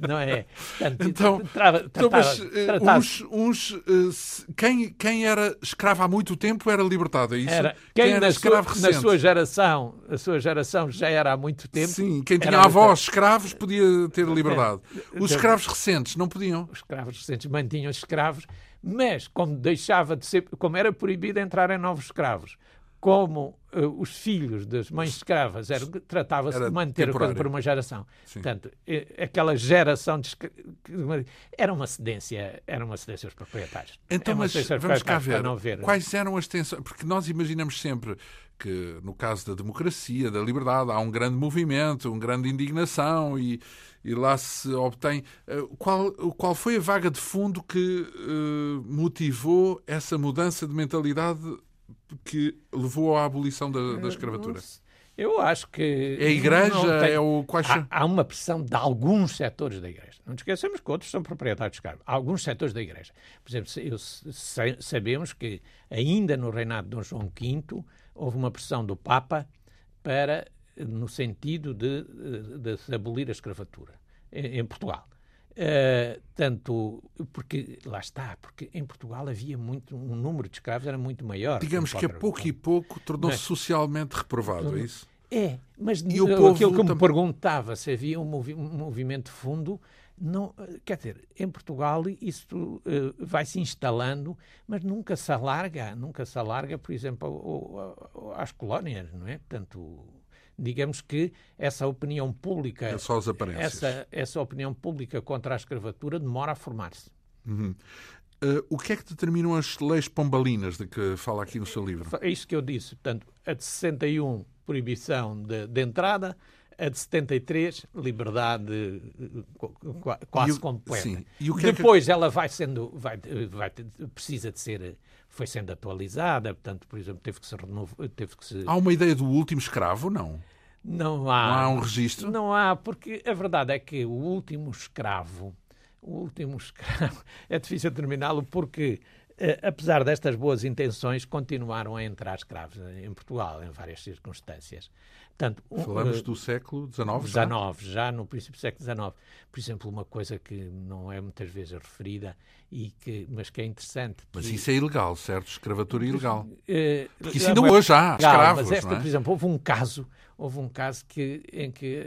não é? Portanto, então, trava, então mas, uh, uns, uns uh, quem, quem era escravo há muito tempo era libertado, é isso? Era, quem, quem era escravo sua, recente? Na sua geração, a sua geração já era há muito tempo. Sim, quem tinha avós escravos podia ter liberdade. Os escravos recentes não podiam. Os escravos recentes mantinham os escravos mas, como deixava de ser, como era proibido entrar em novos escravos, como uh, os filhos das mães escravas, tratava-se de manter a coisa por uma geração. Sim. Portanto, aquela geração de, era uma cedência, era uma cedência aos proprietários. Então, mas vamos cá ver, ver, quais eram as tensões, porque nós imaginamos sempre que no caso da democracia, da liberdade, há um grande movimento, uma grande indignação e e lá se obtém. Eh, qual, qual foi a vaga de fundo que uh, motivou essa mudança de mentalidade que levou à abolição da, da escravatura? Eu acho que. É a igreja? Tem... É o... Quais... há, há, uma pressão de alguns setores da igreja. Não nos esquecemos que outros são proprietários de escravos. Há alguns setores da igreja. Por exemplo, eu, sabemos que ainda no reinado de Dom João V houve uma pressão do Papa para no sentido de, de, de abolir a escravatura em, em Portugal. Uh, tanto porque lá está, porque em Portugal havia muito um número de escravos era muito maior. Digamos que a pouco e pouco tornou-se socialmente reprovado, é isso? É, mas e o povo aquilo que me perguntava se havia um, movi um, movimento fundo, não, quer dizer, em Portugal isso uh, vai se instalando, mas nunca se alarga, nunca se alarga, por exemplo, às colónias, não é? Portanto, digamos que essa opinião pública, é só as essa, essa opinião pública contra a escravatura demora a formar-se. Uhum. Uh, o que é que determinam as leis pombalinas de que fala aqui no seu livro? É isso que eu disse. Portanto, a de 61, proibição de, de entrada, a de 73, liberdade eh, quase o, completa. Sim. E o que Depois é que... ela vai sendo, vai, vai, precisa de ser, foi sendo atualizada, portanto, por exemplo, teve que se renovar, teve que se... Há uma ideia do último escravo, não? Não há. Não há um registro? Não há, porque a verdade é que o último escravo, o último (laughs) escravo, é difícil terminá-lo porque eh, apesar destas boas intenções, continuaram a entrar escravos em Portugal, em várias circunstâncias. Portanto, Falamos uh, do século XIX? XIX, já? já no princípio do século XIX. Por exemplo, uma coisa que não é muitas vezes referida, e que, mas que é interessante. Mas isso é ilegal, certo? Escravatura ilegal. Uh, Porque isso ainda hoje há, escravos. Mas esta, é? por exemplo, houve um caso, houve um caso que, em que,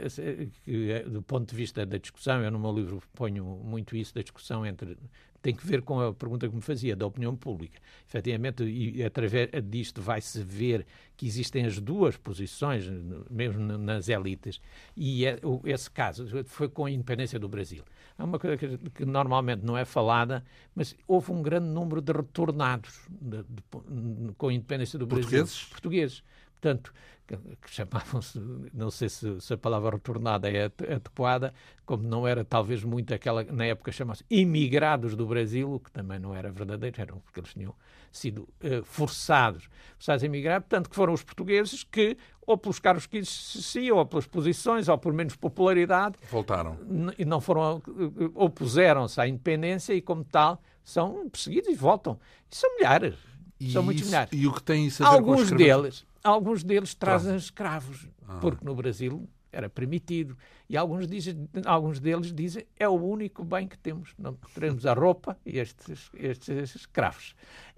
que, do ponto de vista da discussão, eu no meu livro ponho muito isso, da discussão entre tem que ver com a pergunta que me fazia, da opinião pública. Efetivamente, e através disto vai-se ver que existem as duas posições, mesmo nas elites, e é, esse caso foi com a independência do Brasil. Há uma coisa que, que, normalmente não é falada, mas houve um grande número de retornados de, de, com a independência do Brasil. Portugueses? Portugueses. Portanto, que, chamavam-se, não sei se, se, a palavra retornada é adequada, como não era talvez muito aquela, na época chamasse imigrados do Brasil, o que também não era verdadeiro, eram porque eles tinham sido uh, forçados, forçados a emigrar, portanto que foram os portugueses que, ou pelos cargos que existiam, ou pelas posições, ou por menos popularidade, voltaram e não foram, uh, opuseram-se à independência e como tal são perseguidos e voltam. E são milhares, e são muitos milhares. E o que tem isso a ver Alguns deles alguns deles trazem escravos, ah. porque no Brasil era permitido. E alguns, dizem, alguns deles dizem é o único bem que temos. Não teremos a roupa e estes, estes escravos.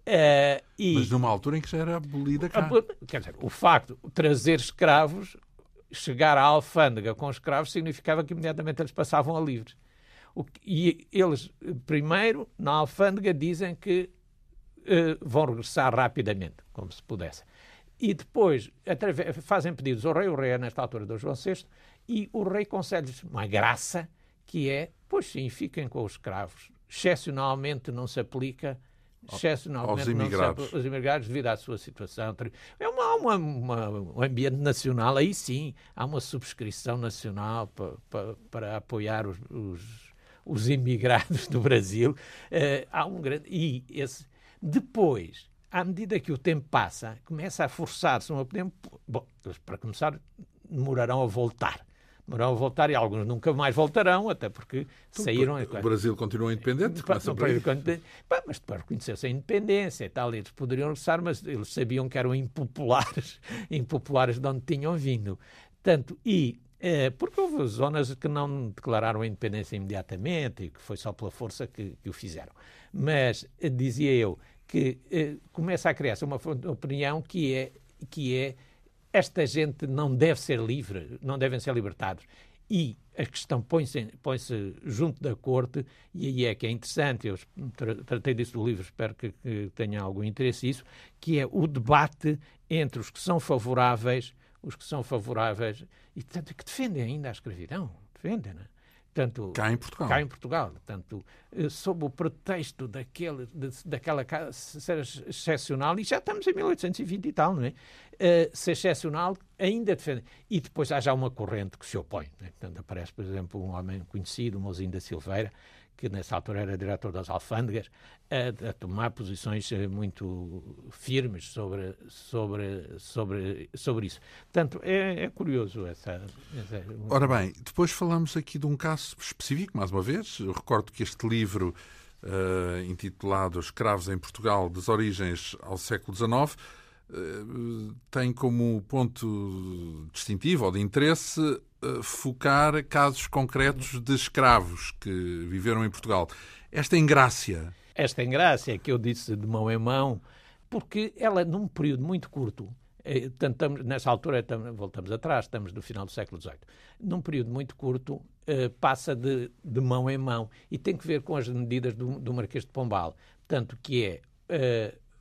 Uh, e, Mas numa altura em que já era abolida cá. Quer dizer, o facto de trazer escravos, chegar à alfândega com escravos, significava que imediatamente eles passavam a livres. O, e eles, primeiro, na alfândega, dizem que uh, vão regressar rapidamente, como se pudesse e depois fazem pedidos ao rei, o rei é nesta altura do João VI, e o rei concede-lhes uma graça que é, pois sim, fiquem com os escravos. Excepcionalmente não se aplica excepcionalmente aos imigrados. Não, os imigrados devido à sua situação. É uma, uma, uma, um ambiente nacional, aí sim, há uma subscrição nacional para, para, para apoiar os, os, os, imigrados do Brasil. Uh, há um grande. E esse, depois à medida que o tempo passa, começa a forçar-se uma tempo. Bom, para começar, demorarão a voltar. demoraram a voltar e alguns nunca mais voltarão, até porque então, saíram. O Brasil continua independente, mas depois reconheceu-se a independência e tal, eles poderiam regressar, mas eles sabiam que eram impopulares, (laughs) impopulares de onde tinham vindo. Tanto, e é, porque houve zonas que não declararam a independência imediatamente e que foi só pela força que, que o fizeram. Mas eh, dizia eu que eh, começa a criar-se uma opinião que é, que é esta gente não deve ser livre, não devem ser libertados. E a questão põe-se põe junto da corte, e aí é que é interessante, eu tratei disso no livro, espero que, que tenha algum interesse nisso, que é o debate entre os que são favoráveis, os que são favoráveis, e tanto que defendem ainda a escravidão, defendem, não é? Tanto, cá em Portugal. Cá em Portugal. Portanto, eh, sob o pretexto daquele, de, daquela ser excepcional, e já estamos em 1820 e tal, não é? Uh, ser excepcional, ainda defende. E depois há já uma corrente que se opõe. É? Portanto, aparece, por exemplo, um homem conhecido, Mozinho da Silveira, que nessa altura era diretor das alfândegas, a, a, tomar posições eh, muito firmes sobre, sobre, sobre, sobre isso. Portanto, é, é curioso essa, essa, Ora bem, depois falamos aqui de um caso específico, mais uma vez. Eu recordo que este livro, uh, intitulado Escravos em Portugal, das origens ao século XIX, uh, tem como ponto distintivo ou de interesse eh, focar casos concretos de escravos que viveram em Portugal. Esta engrácia. Esta engrácia que eu disse de mão em mão, porque ela, num período muito curto, eh, Estamos, nessa altura, voltamos atrás, estamos no final do século XVIII. Num período muito curto, eh, passa de, de, mão em mão e tem que ver com as medidas do, do Marquês de Pombal. Tanto que é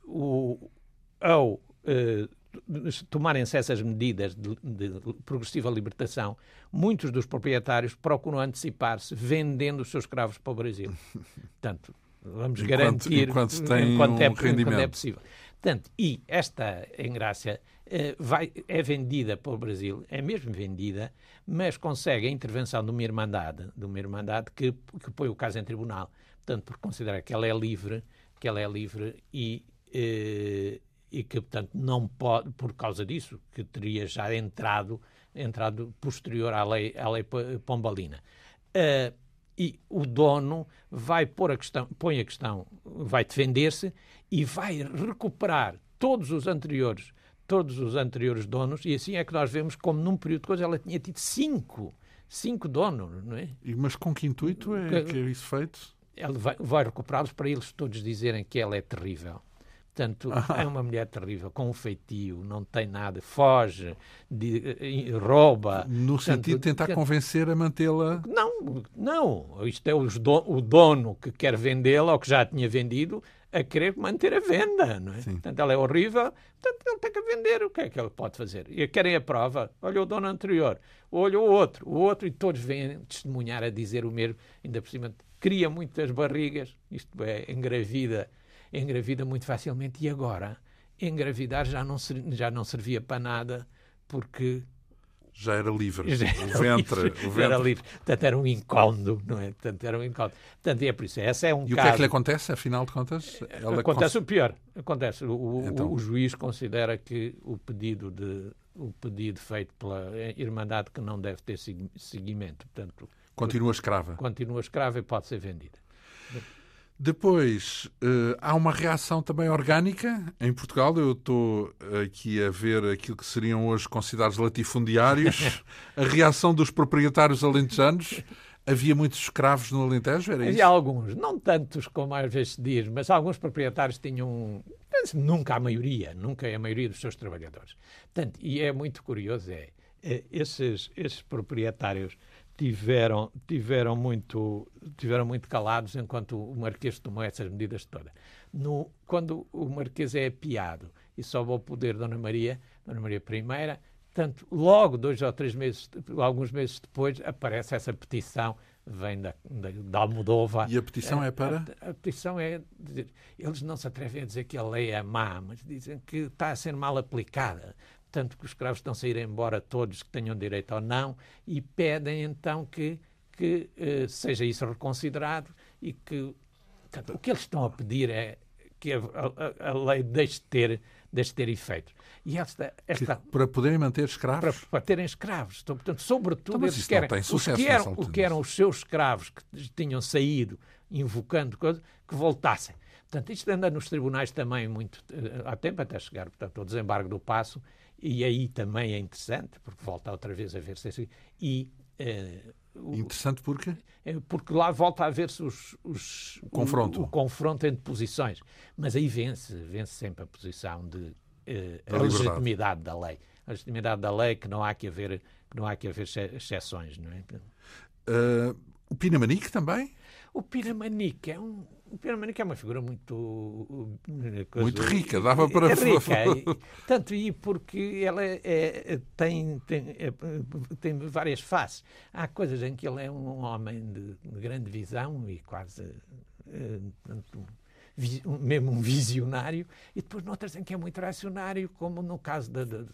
o, ao tomarem-se essas medidas de, de, progressiva libertação, muitos dos proprietários procuram antecipar-se vendendo os seus escravos para o Brasil. (laughs) Portanto, vamos enquanto, garantir enquanto, tem enquanto, é, um enquanto é possível. Portanto, e esta engrácia eh, vai, é vendida para o Brasil, é mesmo vendida, mas consegue a intervenção de uma irmandade, de uma irmandade que, que põe o caso em tribunal. Portanto, por considerar que ela é livre, que ela é livre e eh, e que, portanto, não pode, por causa disso, que teria já entrado, entrado posterior à lei, à lei pombalina. Uh, e o dono vai pôr a questão, põe a questão, vai defender-se e vai recuperar todos os anteriores, todos os anteriores donos, e assim é que nós vemos como num período de coisa ela tinha tido cinco, cinco donos, não é? E, mas com que intuito é que, que é isso feito? Ela vai, vai recuperá-los para eles todos dizerem que ela é terrível. Portanto, ah. (laughs) é uma mulher terrível, com um feitio, não tem nada, foge, de, eh, rouba. No Portanto, sentido de tentar que... convencer a mantê-la. Não, não. Isto é o dono que quer vendê-la, ou que já tinha vendido, a querer manter a venda. Não é? Portanto, ela é horrível, portanto, ele tem que vender. O que é que ele pode fazer? E querem a prova. Olha o dono anterior, olha o outro, o outro, e todos vêm testemunhar a dizer o mesmo, ainda por cima. Cria muitas barrigas, isto é, engravida engravida muito facilmente e agora engravidar já não, já não servia para nada porque já era livre. Já era o ventre. Livre, o ventre. Era livre. Portanto, era um incómodo, não é? Portanto, era um incómodo. Portanto, é por isso. Essa é um e caso... o que é que lhe acontece, afinal de contas? Ela acontece cons... o pior. Acontece. O, então... o, juiz considera que o pedido, de, o pedido feito pela Irmandade que não deve ter seguimento. Portanto, continua escrava. Continua escrava e pode ser vendida. Depois, uh, há uma reação também orgânica em Portugal. Eu estou aqui a ver aquilo que seriam hoje considerados latifundiários. (laughs) a reação dos proprietários alentejanos. Havia muitos escravos no Alentejo, era Havia isso? Havia alguns, não tantos como às vezes se diz, mas alguns proprietários tinham, nunca a maioria, nunca a maioria dos seus trabalhadores. Portanto, e é muito curioso, é, é esses, esses proprietários tiveram, tiveram, muito, tiveram muito calados enquanto o Marquês tomou essas medidas todas. No, quando o Marquês é apiado e sobe ao poder Dona Maria, Dona Maria I, tanto logo dois ou três meses, alguns meses depois, aparece essa petição, vem da, da, da Almodova. E a petição é, para? A, a, petição é dizer, eles não se atrevem a dizer que a lei é má, mas dizem que está a ser mal aplicada tanto que os escravos estão a sair embora todos que tenham direito ou não, e pedem então que, que uh, seja isso reconsiderado e que portanto, o que eles estão a pedir é que a, a, a, lei deixe de ter, deixe ter efeitos. E esta, esta que, para poderem manter escravos? Para, para terem escravos. Então, portanto, sobretudo, então, eles querem, os que, eram, o que eram os seus escravos que tinham saído invocando coisas, que voltassem. Portanto, isto anda nos tribunais também muito eh, há tempo até chegar portanto, ao desembargo do passo, e aí também é interessante, porque volta outra vez a ver-se e uh, Interessante porque? É porque lá volta a ver-se os, os, o, confronto. O, o, confronto entre posições. Mas aí vence, vence sempre a posição de uh, a legitimidade da lei. A legitimidade da lei que não há que haver, que não há que haver exceções. Não é? Uh, o Pinamanique também? O Pinamanique é um, o Pedro Manica é uma figura muito coisa, muito rica, dava para é rica, tanto e porque ela é, é, tem, tem, é, tem várias faces. Há coisas em que ele é um homem de, de grande visão e quase eh, tanto, mesmo um visionário, e depois noutras em que é muito reacionário, como no caso de, de,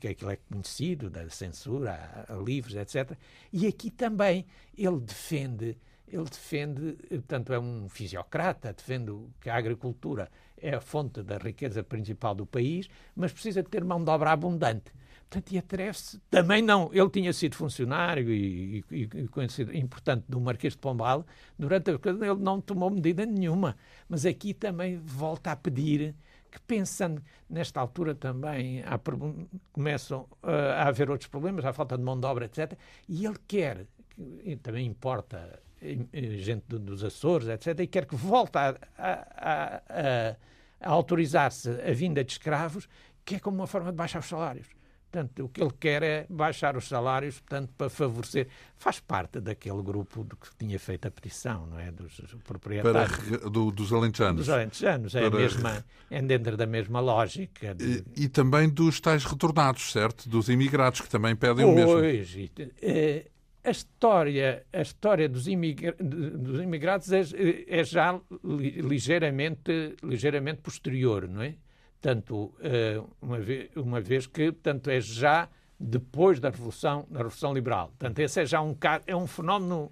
que aquilo é conhecido, da censura a, a livros, etc. E aqui também ele defende ele defende, portanto, é um fisiocrata, defende que a agricultura é a fonte da riqueza principal do país, mas precisa de ter mão de obra abundante. Portanto, e atreve-se. Também não. Ele tinha sido funcionário e, e, e conhecido, importante do Marquês de Pombal. Durante a ele não tomou medida nenhuma. Mas aqui também volta a pedir que, pensando nesta altura também, há, começam uh, a haver outros problemas, a falta de mão de obra, etc. E ele quer, e também importa gente dos Açores, etc., e quer que volte a, a, a, a autorizar-se a vinda de escravos, que é como uma forma de baixar os salários. Portanto, o que ele quer é baixar os salários, portanto, para favorecer. Faz parte daquele grupo do que tinha feito a petição, não é? Dos proprietários. Para, do, dos alentejanos. Dos alentejanos. É, para... mesma, é dentro da mesma lógica. De... E, e, também dos tais retornados, certo? Dos imigrados, que também pedem pois, o mesmo. Pois. A história, a história dos, imigra dos imigrados é, é já ligeiramente, ligeiramente posterior, não é? Tanto, eh, uma vez, uma vez que, tanto é já depois da Revolução, da Revolução Liberal. Portanto, esse é já um, é um fenómeno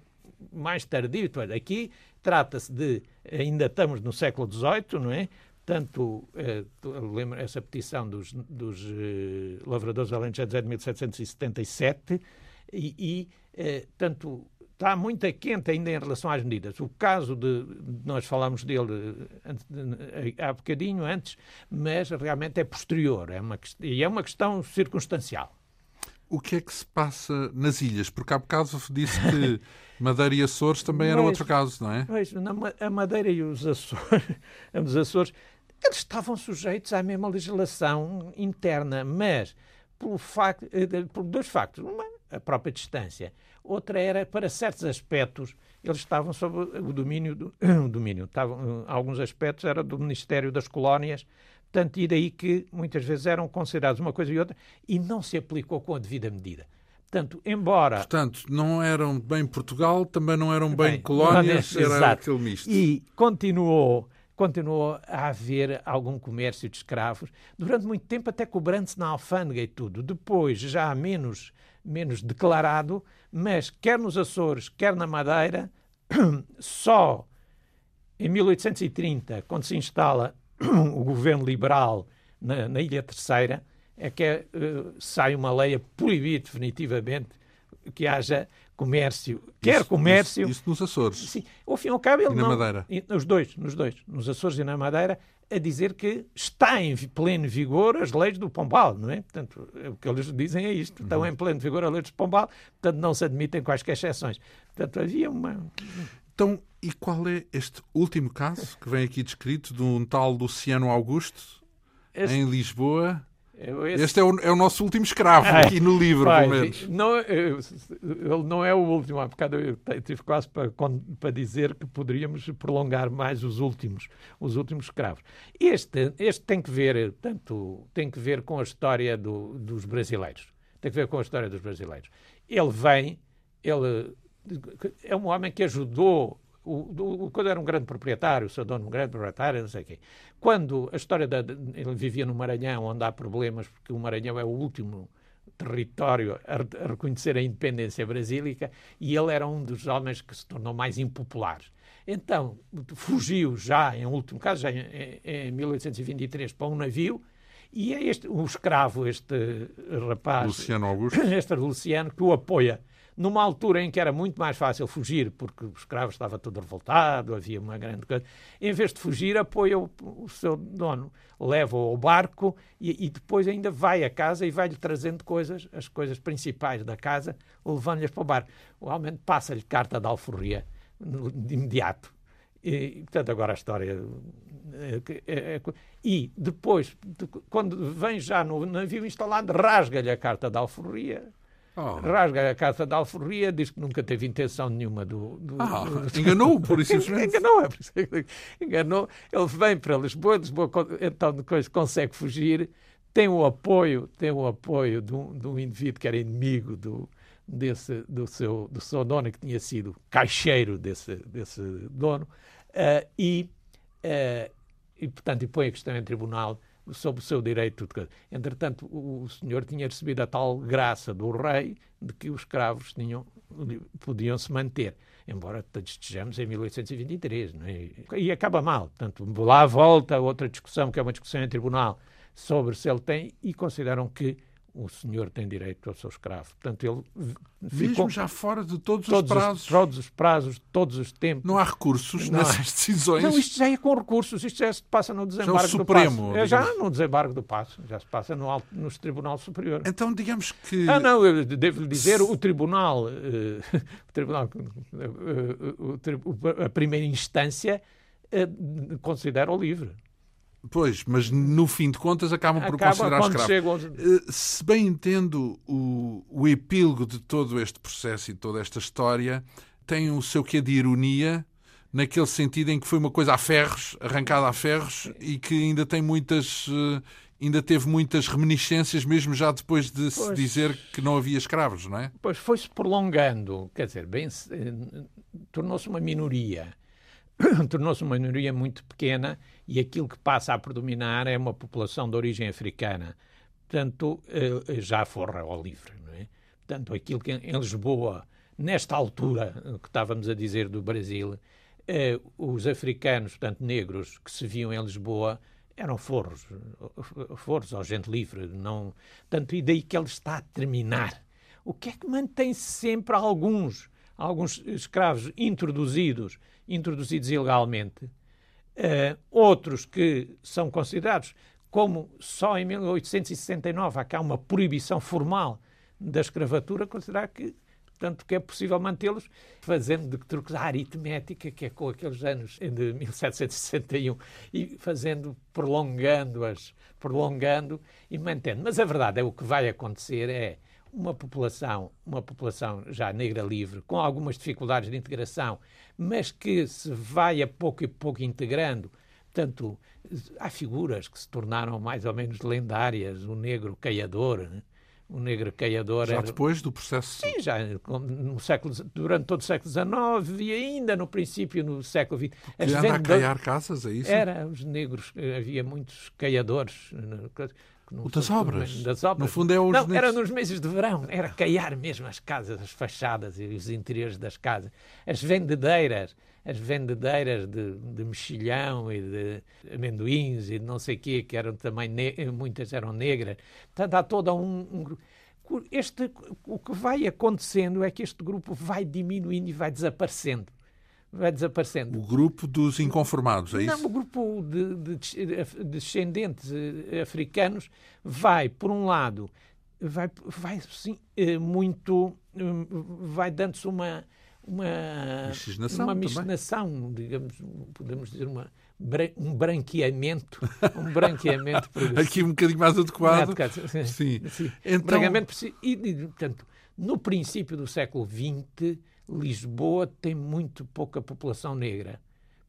mais tardio. Aqui trata-se de, ainda estamos no século XVIII, não é? Tanto, eh, lembro essa petição dos, dos eh, lavradores alentejanos é de 1777, e, e eh, tanto está muito quente ainda em relação às medidas. O caso de, nós falámos dele eh, há bocadinho antes, mas realmente é posterior, é uma, e é uma questão circunstancial. O que é que se passa nas ilhas? Porque há bocado disse que (laughs) Madeira e Açores também era outro caso, não é? Mas a Madeira e os Açores, (laughs) os Açores, eles estavam sujeitos à mesma legislação interna, mas por, facto, eh, por dois factos. Uma, a própria distância. Outra era, para certos aspectos, eles estavam sob o domínio, do, (clears throat) o domínio estavam, alguns aspectos era do Ministério das Colónias, portanto, e daí que muitas vezes eram considerados uma coisa e outra, e não se aplicou com a devida medida. Portanto, embora... Portanto, não eram bem Portugal, também não eram bem, bem colónias, era exato. aquele misto. E continuou continuou a haver algum comércio de escravos, durante muito tempo até cobrando-se na alfândega e tudo. Depois, já menos, menos declarado, mas quer nos Açores, quer na Madeira, (clears throat) só em 1830, quando se instala (clears throat) o governo liberal na, na Ilha Terceira, é que uh, sai uma lei a proibir definitivamente que haja comércio, quer isso, comércio. Isso, isso, nos Açores. Sim, ao fim e ao cabo ele e na não, Madeira. Nos dois, nos dois, nos Açores e na Madeira, a dizer que está em pleno vigor as leis do Pombal, não é? Portanto, é o que eles dizem é isto. Estão uhum. em pleno vigor as leis do Pombal, portanto não se admitem quaisquer exceções. Portanto, havia uma... Então, e qual é este último caso que vem aqui descrito de um tal Luciano Augusto este... em Lisboa? Esse... Este é o, é o, nosso último escravo ah, aqui no livro, pai, pelo menos. Não, ele não é o último. Há bocado eu tive quase para, para dizer que poderíamos prolongar mais os últimos, os últimos escravos. Este, este tem que ver tanto tem que ver com a história do, dos brasileiros. Tem que ver com a história dos brasileiros. Ele vem, ele é um homem que ajudou o, o, quando era um grande proprietário, o seu dono um grande proprietário, não sei o quê. Quando a história da. Ele vivia no Maranhão, onde há problemas, porque o Maranhão é o último território a, reconhecer a independência brasílica, e ele era um dos homens que se tornou mais impopulares. Então, fugiu já, em último caso, já em, em 1823, para um navio, E é este, o escravo, este rapaz, Luciano Augusto, (laughs) este Luciano, que o apoia numa altura em que era muito mais fácil fugir, porque o escravo estava todo revoltado, havia uma grande coisa. Em vez de fugir, apoia o, o seu dono, leva-o ao barco e, e, depois ainda vai a casa e vai-lhe trazendo coisas, as coisas principais da casa, levando-lhes para o barco. O Almente passa-lhe carta de alforria de imediato. E, portanto, agora a história. É, é, é, e depois, de, quando vem já no navio instalado, rasga-lhe a carta de alforria Oh. Rasga a carta da alforria, diz que nunca teve intenção nenhuma do. do, ah, do... enganou, por isso (laughs) enganou, é, enganou. Ele vem para Lisboa, Lisboa então depois consegue fugir, tem o apoio, tem o apoio de um, de um indivíduo que era inimigo do, desse, do, seu, do seu dono, que tinha sido caixeiro desse, desse dono, uh, e, uh, e, portanto, e põe a questão em tribunal sobre o seu direito. Entretanto, o senhor tinha recebido a tal graça do rei de que os escravos tinham, podiam se manter. Embora estejamos em 1823, não é? e acaba mal. Portanto, lá volta outra discussão, que é uma discussão em tribunal, sobre se ele tem, e consideram que o senhor tem direito ao seu escravo. Portanto, ele Mesmo ficou... já fora de todos, todos, os prazos? Os, todos os prazos, todos os tempos. Não há recursos não nessas decisões? Não, isto já é com recursos, isto já se passa no desembargo já é o Supremo, do Passo. É já no desembargo do Passo, já se passa no, alto, no Tribunal Superior. Então, digamos que... Ah, não, eu devo-lhe dizer, o Tribunal, uh, (laughs) o tribunal uh, uh, a primeira instância considera-o livre. Pois, mas no fim de contas acabam por Acaba considerar escravo. Chegam... Eh, se bem entendo o, o epílogo de todo este processo e toda esta história, tem o seu quê de ironia, naquele sentido em que foi uma coisa a ferros, arrancada a ferros, e que ainda tem muitas. Eh, ainda teve muitas reminiscências, mesmo já depois de pois, se dizer que não havia escravos, não é? Pois foi-se prolongando, quer dizer, bem, eh, tornou-se uma minoria. (clears throat) tornou-se uma minoria muito pequena e aquilo que passa a predominar é uma população de origem africana. Portanto, eh, já forra ao livre. Não é? Portanto, aquilo que em Lisboa, nesta altura que estávamos a dizer do Brasil, eh, os africanos, portanto, negros, que se viam em Lisboa, eram forros, forros ao gente livre. Não... Tanto e daí que ele está a terminar. O que é que mantém sempre alguns, alguns escravos introduzidos introduzidos ilegalmente, uh, outros que são considerados como só em 1869 há cá uma proibição formal da escravatura, considerar que tanto que é possível mantê-los fazendo de truques a aritmética, que é com aqueles anos de 1761, e fazendo, prolongando-as, prolongando e mantendo. Mas a verdade é o que vai acontecer é uma população, uma população já negra livre, com algumas dificuldades de integração, mas que se vai a pouco e pouco integrando. Portanto, há figuras que se tornaram mais ou menos lendárias. O negro caiador, né? o negro caiador. Já era... depois do processo. Sim, já no século, durante todo o século XIX e ainda no princípio no século XX. As anda a caiar casas, é isso? Era, os negros, havia muitos caiadores. O das obras. das obras. No fundo é os Não, era nos meses de verão. Era caiar mesmo as casas, as fachadas e os interiores das casas. As vendedeiras, as vendedeiras de, de mexilhão e de amendoins e de não sei o quê, que eram também, muitas eram negras. Portanto, há toda um, um este, o que vai acontecendo é que este grupo vai diminuindo e vai desaparecendo vai desaparecendo. O grupo dos inconformados, é isso? Não, o grupo de, de, de descendentes eh, africanos vai, por um lado, vai, vai sim, eh, muito. Hum, vai dando-se uma. Uma miscigenação, uma miscigenação digamos, podemos dizer uma, um branqueamento, (laughs) um branqueamento aqui um bocadinho mais adequado. sim. sim. sim. Então... Branqueamento, e, portanto, no princípio do século XX, Lisboa tem muito pouca população negra.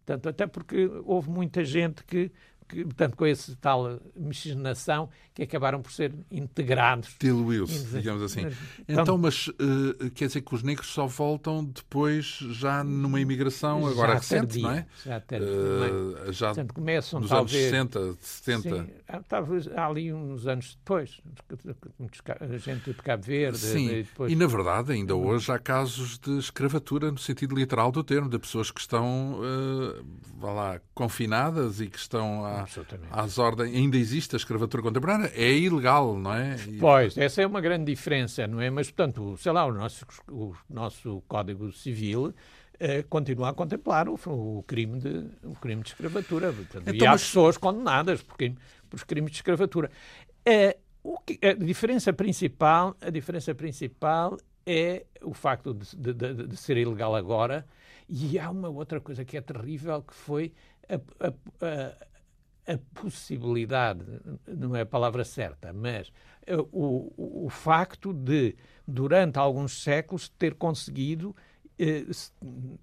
Portanto, até porque houve muita gente que que, portanto, com esse tal miscigenação, que acabaram por ser integrados. Diluiu-se, digamos assim. Então, então mas uh, quer dizer que os negros só voltam depois, já numa imigração agora recente, tardia, não é? Já, tardia, uh, já portanto, começam, nos talvez, anos 60, 70. Sim, talvez ali uns anos depois, gente de Cabo Verde. Sim, e, depois... e na verdade, ainda hoje há casos de escravatura no sentido literal do termo, de pessoas que estão, uh, vá lá, confinadas e que estão à, às ordens. Ainda existe a escravatura contemporânea, é ilegal, não é? E... Pois, essa é uma grande diferença, não é? Mas, portanto, sei lá, o nosso, o nosso Código Civil eh, continua a contemplar o, o, crime de, o crime de escravatura. Portanto, então, e há mas... pessoas condenadas por, por crimes de escravatura. Eh, que, a diferença principal, a diferença principal é o facto de, de, de, de, ser ilegal agora. E há uma outra coisa que é terrível, que foi a, a, a, possibilidade, não é a palavra certa, mas eh, o, o facto de, durante alguns séculos, ter conseguido eh,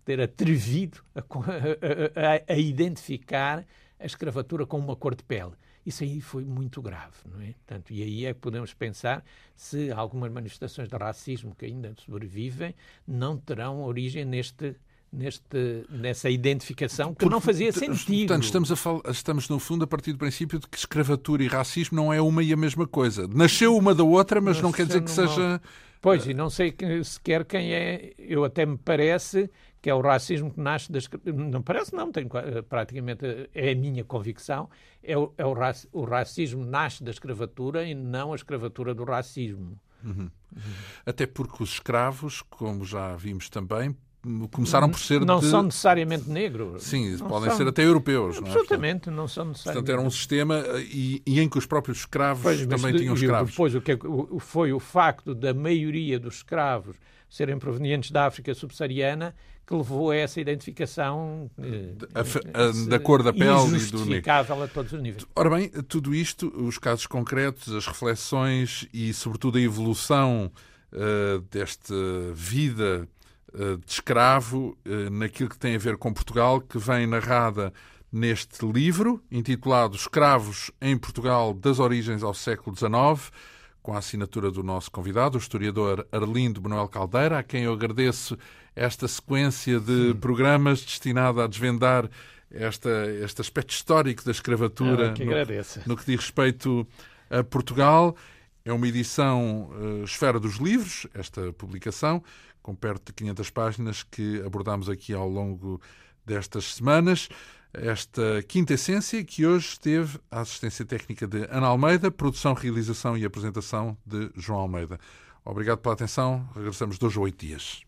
ter atrevido a, a, a, identificar a escravatura com uma cor de pele. Isso aí foi muito grave, não é? Portanto, e aí é que podemos pensar se algumas manifestações de racismo que ainda sobrevivem não terão origem neste neste, nessa identificação que não fazia sentido. Portanto, estamos, a estamos, no fundo, a partir do princípio de que escravatura e racismo não é uma e a mesma coisa. Nasceu uma da outra, mas não, não quer dizer que seja. Pois, e não sei sequer quem é. Eu até me parece que é o racismo que nasce das. Não parece, não, tenho, praticamente é a minha convicção. É, o, é o, raci... o racismo nasce da escravatura e não a escravatura do racismo. Uhum. Uhum. Até porque os escravos, como já vimos também, começaram por ser. Não de... são necessariamente negros. Sim, não podem são... ser até europeus. Absolutamente, não, é? não são necessariamente. Portanto, era um sistema e, e em que os próprios escravos pois, também tinham escravos. Depois, o que é foi o facto da maioria dos escravos serem provenientes da África subsaariana que levou a essa identificação eh, a, a, da cor da pele e do negro. a todos os níveis. Ora bem, tudo isto, os casos concretos, as reflexões e, sobretudo, a evolução uh, desta vida de escravo uh, naquilo que tem a ver com Portugal, que vem narrada neste livro, intitulado Escravos em Portugal das Origens ao Século XIX, com a assinatura do nosso convidado, o historiador Arlindo Manuel Caldeira, a quem eu agradeço esta sequência de Sim. programas destinada a desvendar esta, este aspecto histórico da escravatura ah, que no, no, que diz respeito a Portugal. É uma edição uh, Esfera dos Livros, esta publicação, com perto de 500 páginas, que abordamos aqui ao longo destas semanas. Esta quinta essência, que hoje teve a assistência técnica de Ana Almeida, produção, realização e apresentação de João Almeida. Obrigado pela atenção. Regressamos dois a oito dias.